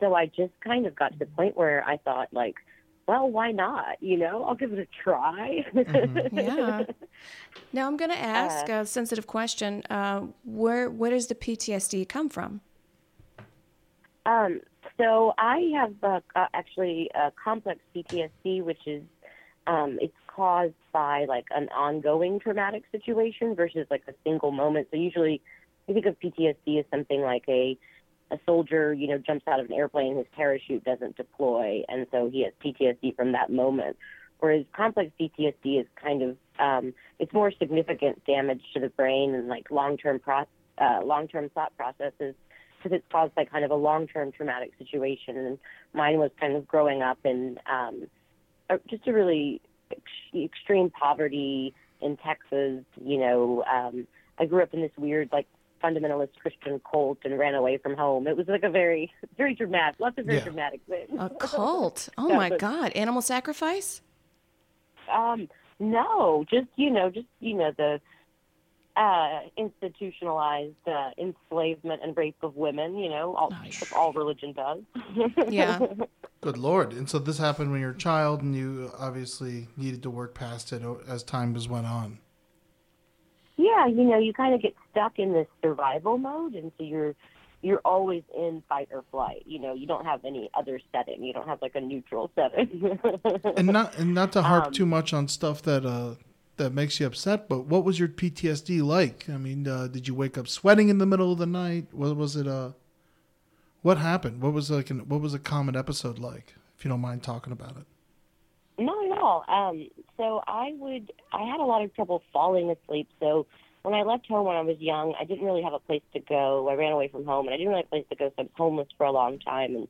E: so I just kind of got to the point where I thought, like, well, why not? You know, I'll give it a try.
B: Yeah. Now I'm going to ask a sensitive question. Uh, where where does the PTSD come from?
E: Um, so I have uh, uh, actually a complex PTSD, which is um, it's caused by like an ongoing traumatic situation versus like a single moment. So usually, you think of PTSD as something like a a soldier, you know, jumps out of an airplane, his parachute doesn't deploy, and so he has PTSD from that moment. Whereas complex PTSD is kind of um, it's more significant damage to the brain and like long-term pro- uh, long-term thought processes because it's caused by kind of a long-term traumatic situation. And mine was kind of growing up in um, just a really ex- extreme poverty in Texas. You know, um, I grew up in this weird like fundamentalist Christian cult and ran away from home. It was like a very, very dramatic, lots of very
A: Yeah.
E: dramatic things.
B: A cult. Oh
E: Yeah,
B: my
E: but-
B: God. Animal sacrifice?
E: Um, no, just you know, just you know the uh, institutionalized uh, enslavement and rape of women. You know, all, all religion does.
B: Yeah.
A: Good lord! And so this happened when you were a child, and you obviously needed to work past it as time has went on.
E: Yeah, you know, you kind of get stuck in this survival mode, and so you're you're always in fight or flight. You know, you don't have any other setting. You don't have like a neutral setting.
A: And not and not to harp
E: Um,
A: too much on stuff that uh that makes you upset, but what was your PTSD like? I mean, uh, did you wake up sweating in the middle of the night? What was it? Uh, what happened? What was like? An, what was a common episode like? If you don't mind talking about it.
E: Not at all. Um, so I would, I had a lot of trouble falling asleep. So when I left home when I was young, I didn't really have a place to go. I ran away from home, and I didn't really have a place to go. So I was homeless for a long time. And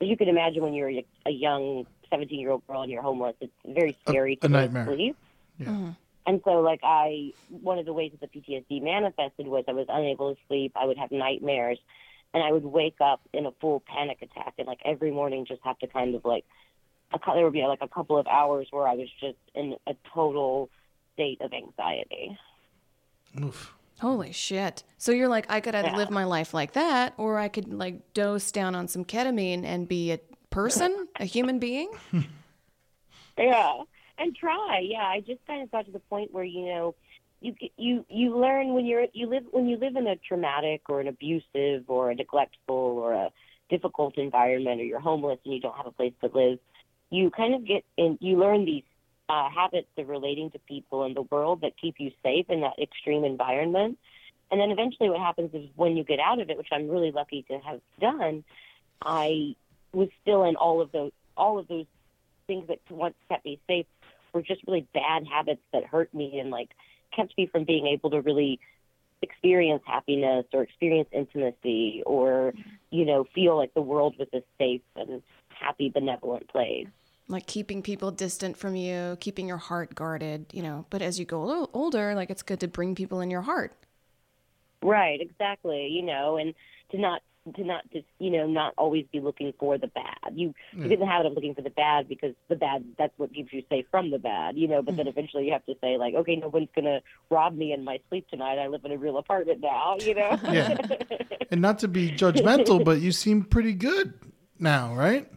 E: as you can imagine, when you're a, a young 17 year old girl and you're homeless, it's very scary
A: a
E: to go to
A: nightmare.
E: sleep.
A: Yeah.
E: And so, like, I, one of the ways that the PTSD manifested was I was unable to sleep. I would have nightmares, and I would wake up in a full panic attack, and like every morning, just have to kind of like, a, cou- there would be like a couple of hours where I was just in a total state of anxiety.
A: Oof.
B: Holy shit. So you're like, I could either
E: Yeah.
B: live my life like that, or I could like dose down on some ketamine and be a person, a human being?
E: Yeah, and try. Yeah, I just kind of got to the point where you know, you you you learn when you're you live when you live in a traumatic or an abusive or a neglectful or a difficult environment or you're homeless and you don't have a place to live. You kind of get in. You learn these uh, habits of relating to people in the world that keep you safe in that extreme environment. And then eventually, what happens is when you get out of it, which I'm really lucky to have done, I was still in all of those all of those things that once kept me safe were just really bad habits that hurt me and like kept me from being able to really experience happiness or experience intimacy or you know feel like the world was a safe and happy benevolent place
B: Like keeping people distant from you, keeping your heart guarded, you know. But as you go ol- older, like it's good to bring people in your heart.
E: right exactly you know and to not to not just you know not always be looking for the bad you you mm. get in the habit of looking for the bad because the bad that's what keeps you safe from the bad you know but then mm. eventually you have to say like okay no one's gonna rob me in my sleep tonight i live in a real apartment now you know
A: Yeah. and not to be judgmental, but you seem pretty good now, right?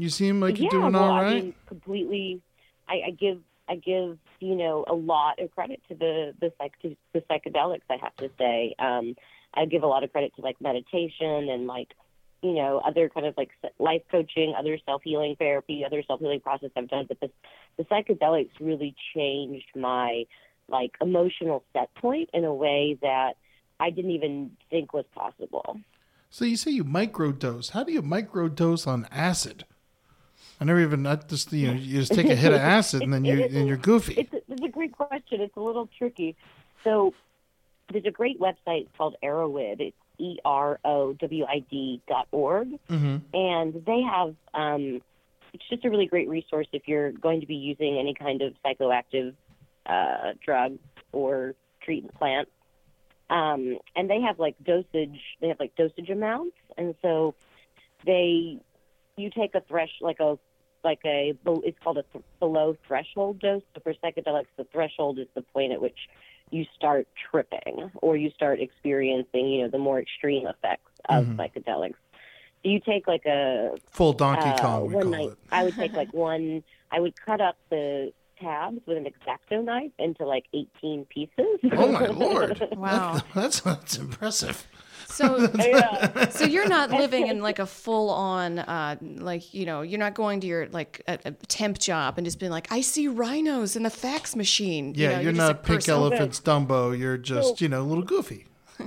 A: You seem like you're
E: yeah,
A: doing
E: well,
A: all
E: I mean, completely. I, I give I give you know a lot of credit to the the psych to the psychedelics. I have to say, um, I give a lot of credit to like meditation and like you know, other kind of like life coaching, other self healing therapy, other self healing process I've done, but this, the psychedelics really changed my like emotional set point in a way that I didn't even think was possible.
A: So you say you microdose. How do you microdose on acid? I never even not just you know you just take a hit of acid and then you and you're goofy.
E: It's a, it's a great question. It's a little tricky. So there's a great website called Erowid. It's E R O W I D dot org,
A: Mm-hmm.
E: and they have um, it's just a really great resource if you're going to be using any kind of psychoactive uh, drug or treatment plant. Um, and they have like dosage. They have like dosage amounts, and so they you take a thresh like a like a it's called a th- below threshold dose. So for psychedelics, the threshold is the point at which you start tripping or you start experiencing, you know, the more extreme effects of
A: Mhm.
E: psychedelics. So you take like a
A: Full Donkey
E: uh,
A: Kong, we
E: one
A: call
E: night.
A: it.
E: I would take like one. I would cut up the tabs with an exacto knife into like 18 pieces.
A: Oh my lord!
B: Wow.
A: That's that's impressive.
B: So,
E: Yeah.
B: so you're not living in like a full on, uh, like you know, you're not going to your like a, a temp job and just being like, I see rhinos in the fax machine. You
A: Yeah,
B: know,
A: you're,
B: just
A: not Pink
B: person-
A: Elephant's Dumbo. You're just
E: So-
A: you know a little goofy.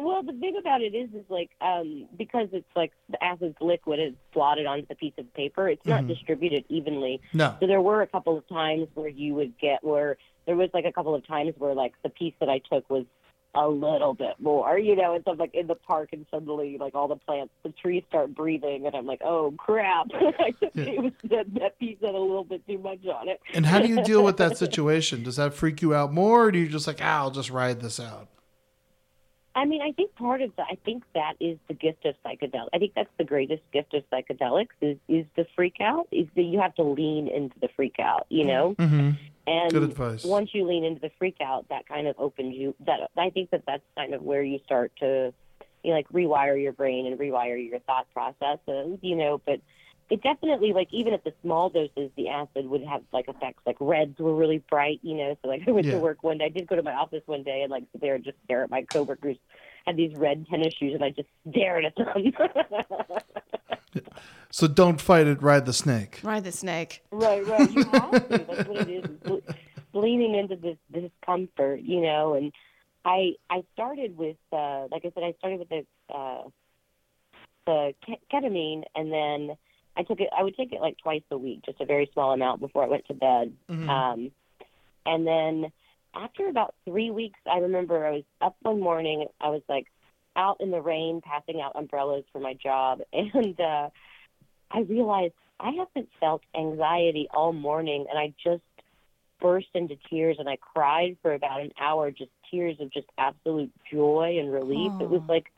E: well, the thing about it is, is like um, because it's like the acid's liquid, is blotted onto the piece of paper. It's not
A: Mhm.
E: distributed evenly.
A: No.
E: So there were a couple of times where you would get where there was like a couple of times where like the piece that I took was a little bit more, you know, and so I'm like in the park and suddenly like all the plants, the trees start breathing, and I'm like, oh crap, it was that, that piece had a little bit too much on it.
A: And how do you deal with that situation? Does that freak you out more, or do you just like, ah, I'll just ride this out?
E: I mean, I think part of that, I think that is the gift of psychedelics. I think that's the greatest gift of psychedelics is is the freak out. Is that you have to lean into the freak out, you know.
A: Mm-hmm.
E: And
A: Good advice.
E: once you lean into the freak out, that kind of opens you. That I think that that's kind of where you start to, you know, like rewire your brain and rewire your thought processes, you know. But it definitely, like even at the small doses, the acid would have like effects. Like reds were really bright, you know. So like I went
A: Yeah.
E: to work one day. I did go to my office one day and like sit there and just stare at my coworkers had these red tennis shoes, and I just stared at them.
A: So don't fight it, ride the snake.
B: Ride the snake.
E: Right, right. You have to. That's what it is. is leaning into this discomfort, you know. And I I started with, uh, like I said, I started with the uh, the ketamine, and then I took it. I would take it like twice a week, just a very small amount before I went to bed.
A: Mhm.
E: Um, and then after about three weeks, I remember I was up one morning. I was like out in the rain, passing out umbrellas for my job, and uh, I realized I haven't felt anxiety all morning, and I just burst into tears and I cried for about an hour, just tears of just absolute joy and relief. It was like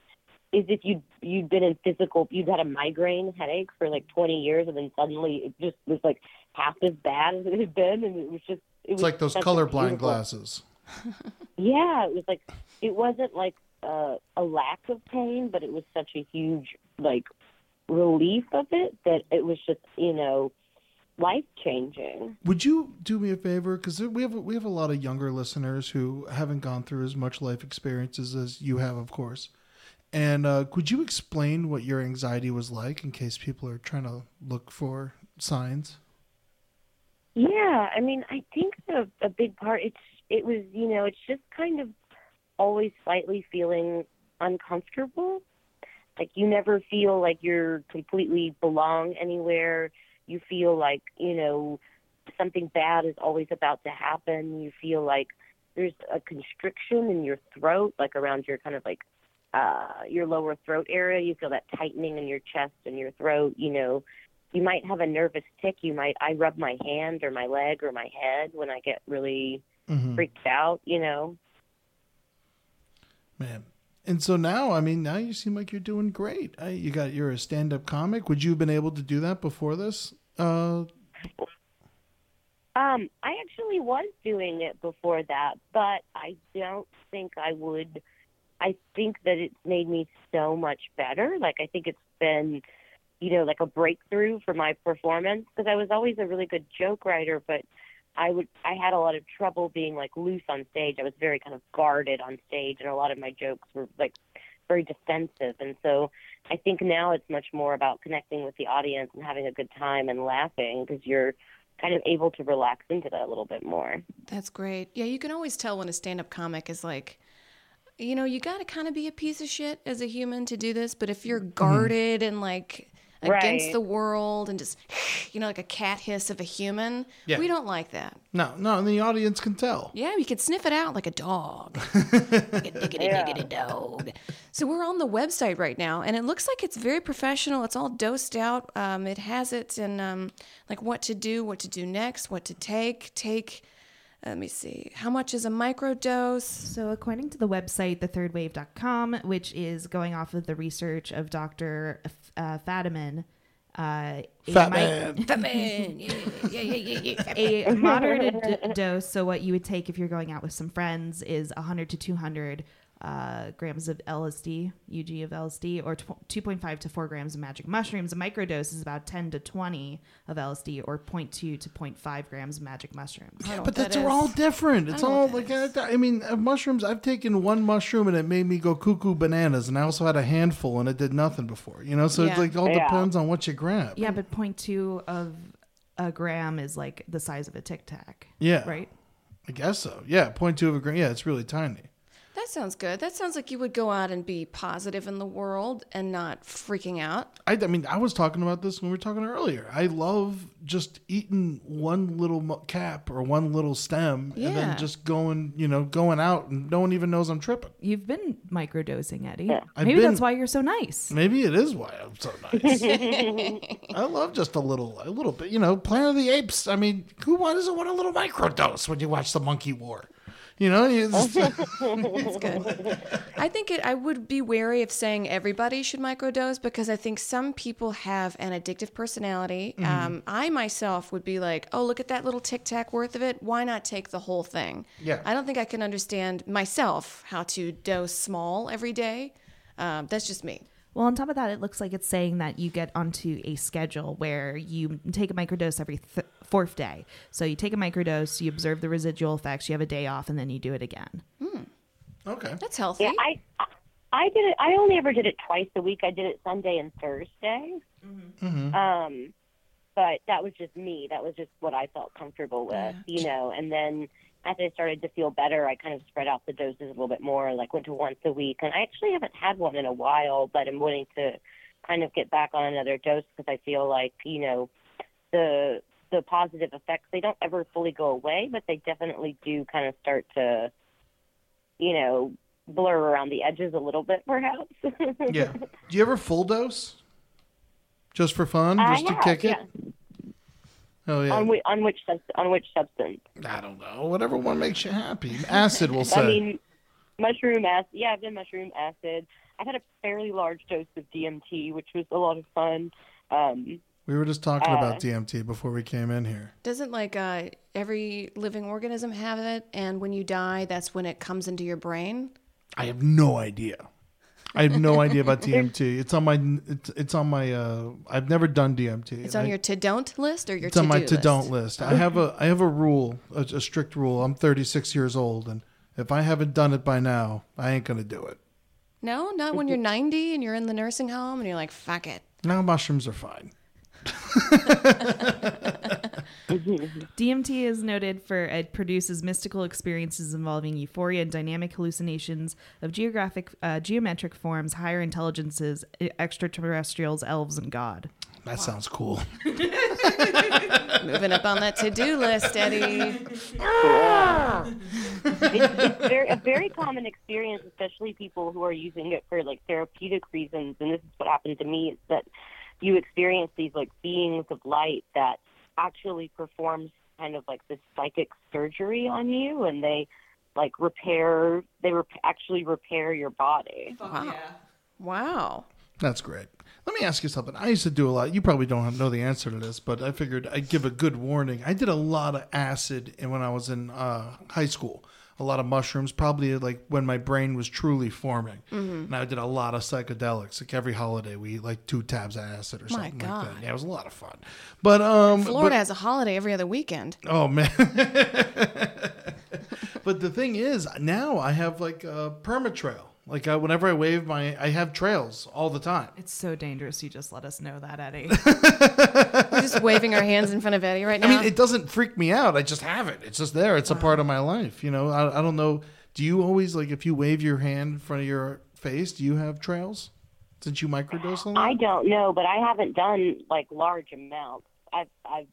E: as if you'd you'd been in physical, you'd had a migraine headache for like 20 years, and then suddenly it just was like half as bad as it had been, and it was just it
A: It's
E: was
A: like those colorblind glasses.
E: yeah, it was like it wasn't like uh, a lack of pain, but it was such a huge like relief of it that it was just you know life changing.
A: Would you do me a favor? Because we have we have a lot of younger listeners who haven't gone through as much life experiences as you have, of course. And uh, could you explain what your anxiety was like in case people are trying to look for signs?
E: Yeah, I mean, I think the a big part it's it was you know it's just kind of always slightly feeling uncomfortable. Like you never feel like you're completely belong anywhere. You feel like you know something bad is always about to happen. You feel like there's a constriction in your throat, like around your kind of like uh your lower throat area. You feel that tightening in your chest and your throat. You know, you might have a nervous tick. You might I rub my hand or my leg or my head when I get really
A: Mhm.
E: freaked out. You know.
A: Man. And so now, I mean, now you seem like you're doing great. I, you got you're a stand-up comic. Would you have been able to do that before this? Uh,
E: Um, I actually was doing it before that, but I don't think I would. I think that it's made me so much better. Like I think it's been, you know, like a breakthrough for my performance because I was always a really good joke writer, but I would I had a lot of trouble being like loose on stage. I was very kind of guarded on stage, and a lot of my jokes were like very defensive. And so I think now it's much more about connecting with the audience and having a good time and laughing because you're kind of able to relax into that a little bit more.
B: That's great. Yeah, you can always tell when a stand up comic is like, you know, you got to kind of be a piece of shit as a human to do this, but if you're mm-hmm. guarded and like against
E: Right.
B: the world and just, you know, like a cat hiss of a human,
A: Yeah.
B: we don't like that.
A: No, no, and the audience can tell.
B: Yeah, we could sniff it out like a dog. like a diggity diggity dog. So we're on the website right now, and it looks like it's very professional. It's all dosed out. Um, it has it in um, like what to do, what to do next, what to take. Take. Let me see. How much is a microdose?
D: So, according to the website, thethirdwave.com, which is going off of the research of Dr. F- Uh, Fadiman, uh, a
A: Fat
D: mic-
A: man.
B: Man, yeah, yeah, yeah, yeah, yeah.
D: a moderate d- dose. So, what you would take if you're going out with some friends is 100 to 200 uh, grams of LSD, UG of LSD, or tw- 2.5 to 4 grams of magic mushrooms. A microdose is about 10 to 20 of LSD, or 0.2 to 0.5 grams of magic mushrooms.
B: I
A: But
B: what that
A: that's are all different. It's all like I I mean, uh, mushrooms. I've taken one mushroom and it made me go cuckoo bananas, and I also had a handful and it did nothing before. You know, so it's
B: Yeah.
A: like all
E: Yeah.
A: depends on what you grab.
D: Yeah, but 0.2 of a gram is like the size of a tic tac.
A: Yeah.
D: Right?
A: I guess so. Yeah, point 0.2 of a gram. Yeah, it's really tiny.
B: That sounds good. That sounds like you would go out and be positive in the world and not freaking out.
A: I, I mean, I was talking about this when we were talking earlier. I love just eating one little cap or one little stem, and then just going, you know, going out, and no one even knows I'm tripping.
D: You've been microdosing, Eddie.
A: I've
D: Maybe that's
A: been-
D: why you're so nice.
A: Maybe it is why I'm so nice. I love just a little, a little bit. You know, Planet of the Apes. I mean, who wa- doesn't want a little microdose when you watch the Monkey War? You know, it's,
B: That's good. I think it. I would be wary of saying everybody should microdose because I think some people have an addictive personality.
A: Mm-hmm.
B: Um, I myself would be like, "Oh, look at that little tic tac worth of it. Why not take the whole thing?"
A: Yeah.
B: I don't think I can understand myself how to dose small every day. Um, that's just me.
D: Well, on top of that, it looks like it's saying that you get onto a schedule where you take a microdose every th- fourth day. So you take a microdose, you observe the residual effects, you have a day off, and then you do it again. Hmm.
A: okay.
B: That's healthy.
E: Yeah, I I did it. I only ever did it twice a week. I did it Sunday and Thursday. Mm-hmm. Mm-hmm. Um, but that was just me. That was just what I felt comfortable with, you know. And then as I started to feel better, I kind of spread out the doses a little bit more. Like went to once a week, and I actually haven't had one in a while, but I'm willing to kind of get back on another dose because I feel like you know the the positive effects they don't ever fully go away, but they definitely do kind of start to you know blur around the edges a little bit, perhaps.
A: Yeah. Do you ever full dose? Just for fun, just to
E: have,
A: kick it? Oh yeah.
E: on which on which on which substance?
A: I don't know. Whatever one makes you happy. Acid, we'll say.
E: I mean, mushroom acid. Yeah, I've done mushroom acid. I've had a fairly large dose of DMT, which was a lot of fun. Um,
A: we were just talking
E: uh,
A: about DMT before we came in here.
B: Doesn't like uh, every living organism have it? And when you die, that's when it comes into your brain.
A: I have no idea. I have no idea about DMT. It's on my. It's, it's on my. Uh, I've never done DMT.
B: It's on your to don't list or your
A: It's on my to don't list. I have a. I have a rule, a, a strict rule. I'm 36 years old, and if I haven't done it by now, I ain't gonna do it.
B: No, not when you're 90 and you're in the nursing home and you're like, fuck it.
A: Now mushrooms are fine.
D: DMT is noted for it produces mystical experiences involving euphoria and dynamic hallucinations of geographic, uh, geometric forms, higher intelligences, extraterrestrials, elves, and God.
A: That sounds cool.
B: Moving up on that to do list, Eddie.
E: it's, it's very a very common experience, especially people who are using it for like therapeutic reasons. And this is what happened to me: is that you experience these like beings of light that actually performs kind of like this psychic surgery on you, and they like repair. They rep- actually repair your body.
B: Wow. Wow.
A: That's great. Let me ask you something. I used to do a lot. You probably don't know the answer to this, but I figured I'd give a good warning. I did a lot of acid in- when I was in uh, high school. A lot of mushrooms, probably like when my brain was truly forming. And I did a lot of psychedelics. Like every holiday, we eat like two tabs of acid or something like that. Yeah, it was a lot of fun. But um,
B: Florida
A: but-
B: has a holiday every other weekend.
A: Oh man. but the thing is, now I have like a permatrail. Like I, whenever I wave my, I have trails all the time.
D: It's so dangerous. You just let us know that, Eddie.
B: We're just waving our hands in front of Eddie right now.
A: I mean, it doesn't freak me out. I just have it. It's just there. It's a part of my life. You know, I, I don't know. Do you always like if you wave your hand in front of your face? Do you have trails since you microdose a lot?
E: I don't know, but I haven't done like large amounts. I've I've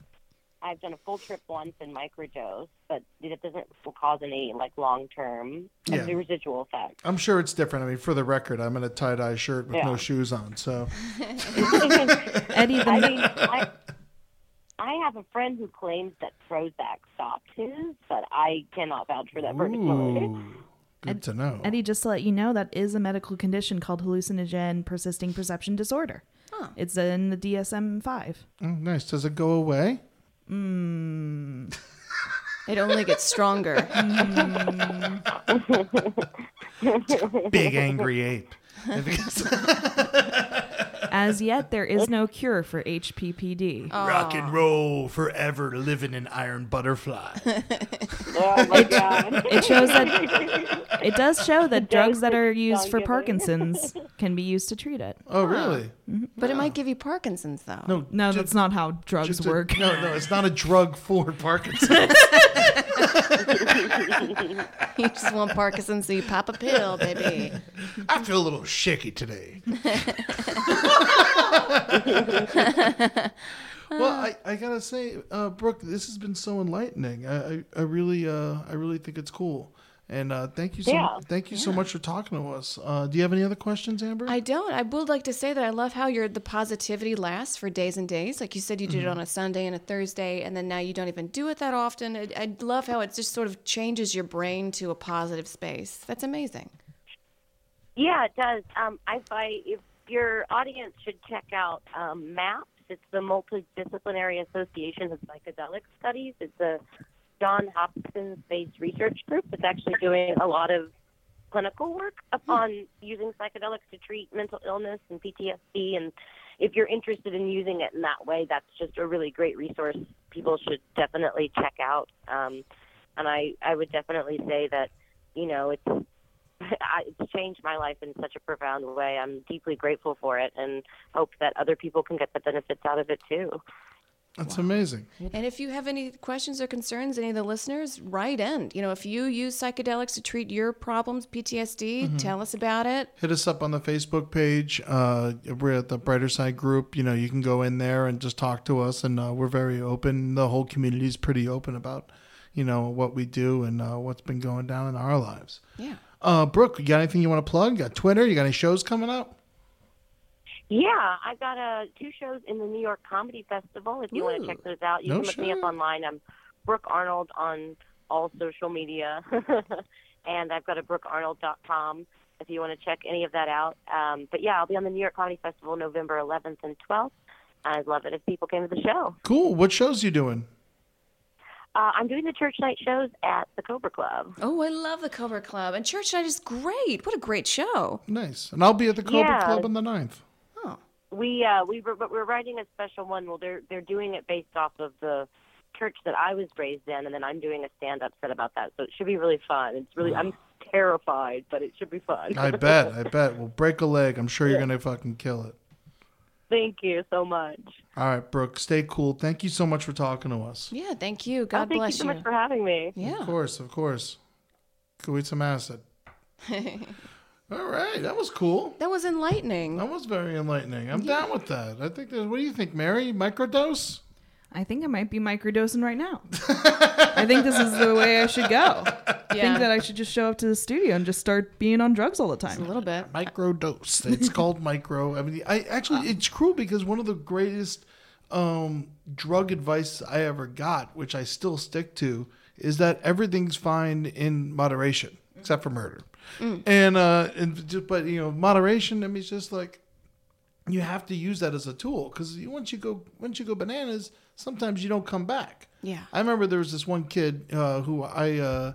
E: I've done a full trip once in microdose, but it doesn't cause any like long term
A: Yeah.
E: residual effect.
A: I'm sure it's different. I mean, for the record, I'm in a tie dye shirt with no shoes on. So
D: Eddie, the
E: I mean, I, I have a friend who claims that Prozac stopped his, but I cannot vouch for that personally.
A: Ooh, good to know.
D: Eddie, just to let you know, that is a medical condition called hallucinogen persisting perception disorder. Huh. It's in the DSM 5.
A: Oh, nice. Does it go away? Mm.
B: it only gets stronger. Mm.
A: Big angry ape.
D: As yet, there is no cure for HPPD.
A: Rock and roll forever, living an iron butterfly.
E: Oh my god!
D: It shows that it does show that drugs that are used for. Parkinson's can be used to treat it.
A: Oh, really? Mm-hmm.
B: But it might give you Parkinson's, though.
A: No,
D: No,
A: ju-
D: that's not how drugs
A: just a-
D: work.
A: no, no, it's not a drug for Parkinson's.
B: You just want Parkinson's, so you pop a pill, baby.
A: I feel a little shaky today. well, I, I gotta say, uh, Brooke, this has been so enlightening. I, I, I really, uh, I really think it's cool. And uh, thank you so,
E: Yeah.
A: thank you so much for talking to us. Uh, do you have any other questions, Amber?
B: I don't. I would like to say that I love how your the positivity lasts for days and days. Like you said, you did it on a Sunday and a Thursday, and then now you don't even do it that often. I, I love how it just sort of changes your brain to a positive space. That's amazing.
E: Yeah, it does. Um, I, I, if your audience should check out um, MAPS, it's the Multidisciplinary Association of Psychedelic Studies. It's a John Hopkins-based research group that's actually doing a lot of clinical work upon using psychedelics to treat mental illness and PTSD. And if you're interested in using it in that way, that's just a really great resource. People should definitely check out. Um, and I, I would definitely say that, you know, it's it's changed my life in such a profound way. I'm deeply grateful for it and hope that other people can get the benefits out of it too.
A: That's amazing.
B: And if you have any questions or concerns, any of the listeners, write in. You know, if you use psychedelics to treat your problems, PTSD, tell us about it.
A: Hit us up on the Facebook page. Uh, we're at the Brighter Side group. You know, you can go in there and just talk to us, and uh, we're very open. The whole community is pretty open about, you know, what we do and uh, what's been going down in our lives.
B: Yeah.
A: Uh, Brooke, you got anything you want to plug? You got Twitter? You got any shows coming up?
E: Yeah, I've got uh, two shows in the New York Comedy Festival. If you want to check those out, you
A: No
E: can look me up online. I'm Brooke Arnold on all social media, and I've got a brookearnold.com if you want to check any of that out. Um, but yeah, I'll be on the New York Comedy Festival November 11th and 12th. I'd love it if people came to the show.
A: Cool. What shows you doing?
E: Uh, I'm doing the church night shows at the Cobra Club.
B: Oh, I love the Cobra Club. And Church Night is great. What a great show.
A: Nice. And I'll be at the Cobra
E: Yeah.
A: Club on the 9th.
B: Oh.
E: We uh, we were, but we're writing a special one. Well, they're they're doing it based off of the church that I was raised in, and then I'm doing a stand up set about that. So it should be really fun. It's really I'm terrified, but it should be fun.
A: I bet. I bet. We'll break a leg. I'm sure you're going to fucking kill it.
E: Thank you so much.
A: All right, Brooke, stay cool. Thank you so much for talking to us.
B: Yeah, thank you.
E: Oh,
B: God
E: thank
B: bless
E: you so much for having me.
B: Yeah.
A: Of course, of course. Go eat some acid. All right, that was cool.
B: That was enlightening.
A: That was very enlightening. I'm down with that. I think there's. What do you think, Mary? Microdose?
D: I think I might be microdosing right now. I think this is the way I should go. I think that I should just show up to the studio and just start being on drugs all the time.
B: A little bit.
A: Microdose. It's called micro. I mean, I actually, it's cruel because one of the greatest um, drug advice I ever got, which I still stick to, is that everything's fine in moderation, except for murder. And uh, and just, but you know, moderation. I mean, it's just like you have to use that as a tool because once you go once you go bananas, sometimes you don't come back.
B: Yeah.
A: I remember there was this one kid uh, who I uh,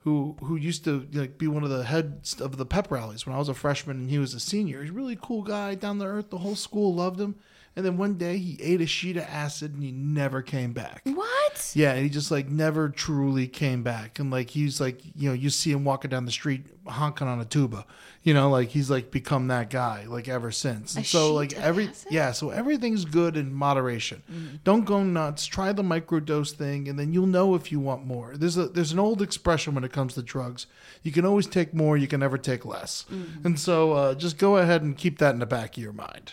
A: who who used to like be one of the heads of the pep rallies when I was a freshman and he was a senior. He's a really cool guy, down to earth. The whole school loved him. And then one day he ate a sheet of acid and he never came back.
B: What?
A: Yeah, and he just like never truly came back. And like he's like, you know, you see him walking down the street honking on a tuba. You know, like he's like become that guy like ever since. And
B: A
A: so
B: sheet
A: like
B: of
A: every
B: acid?
A: yeah, so everything's good in moderation. Don't go nuts. Try the microdose thing and then you'll know if you want more. There's a there's an old expression when it comes to drugs. You can always take more, you can never take less. And so uh, just go ahead and keep that in the back of your mind.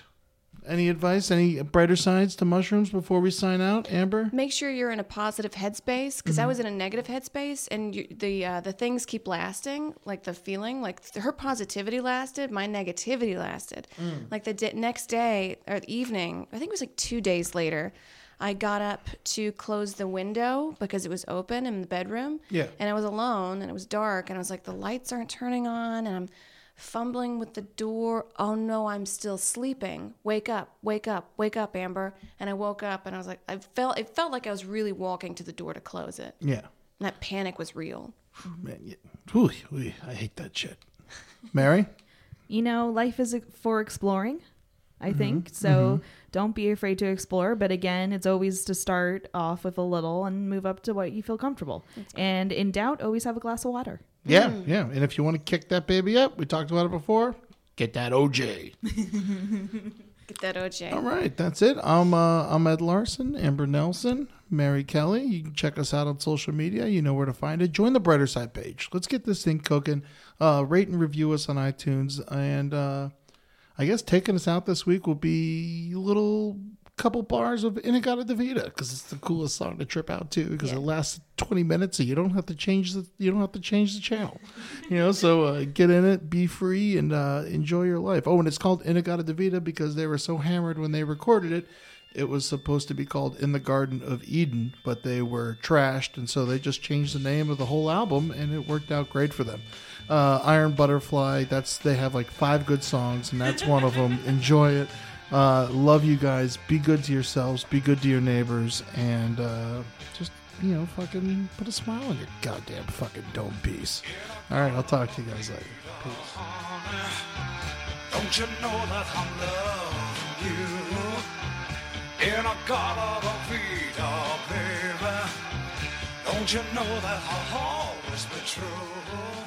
A: Any advice? Any brighter sides to mushrooms before we sign out, Amber?
B: Make sure you're in a positive headspace because I
A: Mm-hmm.
B: was in a negative headspace, and you, the uh, the things keep lasting. Like the feeling, like her positivity lasted, my negativity lasted.
A: Mm.
B: Like the di- next day or the evening, I think it was like two days later. I got up to close the window because it was open in the bedroom.
A: Yeah.
B: And I was alone and it was dark and I was like, the lights aren't turning on and I'm fumbling with the door. Oh no, I'm still sleeping. Wake up, wake up, wake up, Amber. And I woke up and I was like, I felt, it felt like I was really walking to the door to close it.
A: Yeah.
B: And that panic was real.
A: Man, yeah. Ooh, ooh, I hate that shit. Mary?
D: you know, life is for exploring, I
A: Mm-hmm.
D: think. So don't be afraid to explore. But again, it's always to start off with a little and move up to what you feel comfortable. And in doubt, always have a glass of water.
A: Yeah,
B: Mm.
A: yeah. And if you want to kick that baby up, we talked about it before. Get that OJ.
B: Get that OJ.
A: All right, that's it. I'm uh, I'm Ed Larson, Amber Nelson, Mary Kelly. You can check us out on social media. You know where to find it. Join the Brighter Side page. Let's get this thing cooking. Uh, rate and review us on iTunes. And uh, I guess taking us out this week will be a little couple bars of In-A-Gadda-Da-Vida because it's the coolest song to trip out to because it lasts 20 minutes and you don't have to change the you don't have to change the channel you know so uh, get in it be free and uh, enjoy your life oh and it's called In-A-Gadda-Da-Vida because they were so hammered when they recorded it it was supposed to be called In the Garden of Eden, but they were trashed, and so they just changed the name of the whole album, and it worked out great for them. Uh, Iron Butterfly, that's they have like five good songs, and that's one of them. Enjoy it. Uh, love you guys. Be good to yourselves. Be good to your neighbors, and uh, just you know, fucking put a smile on your goddamn fucking dome piece. All right, I'll talk to you guys later. Peace.
F: Don't you know that I'll always be true?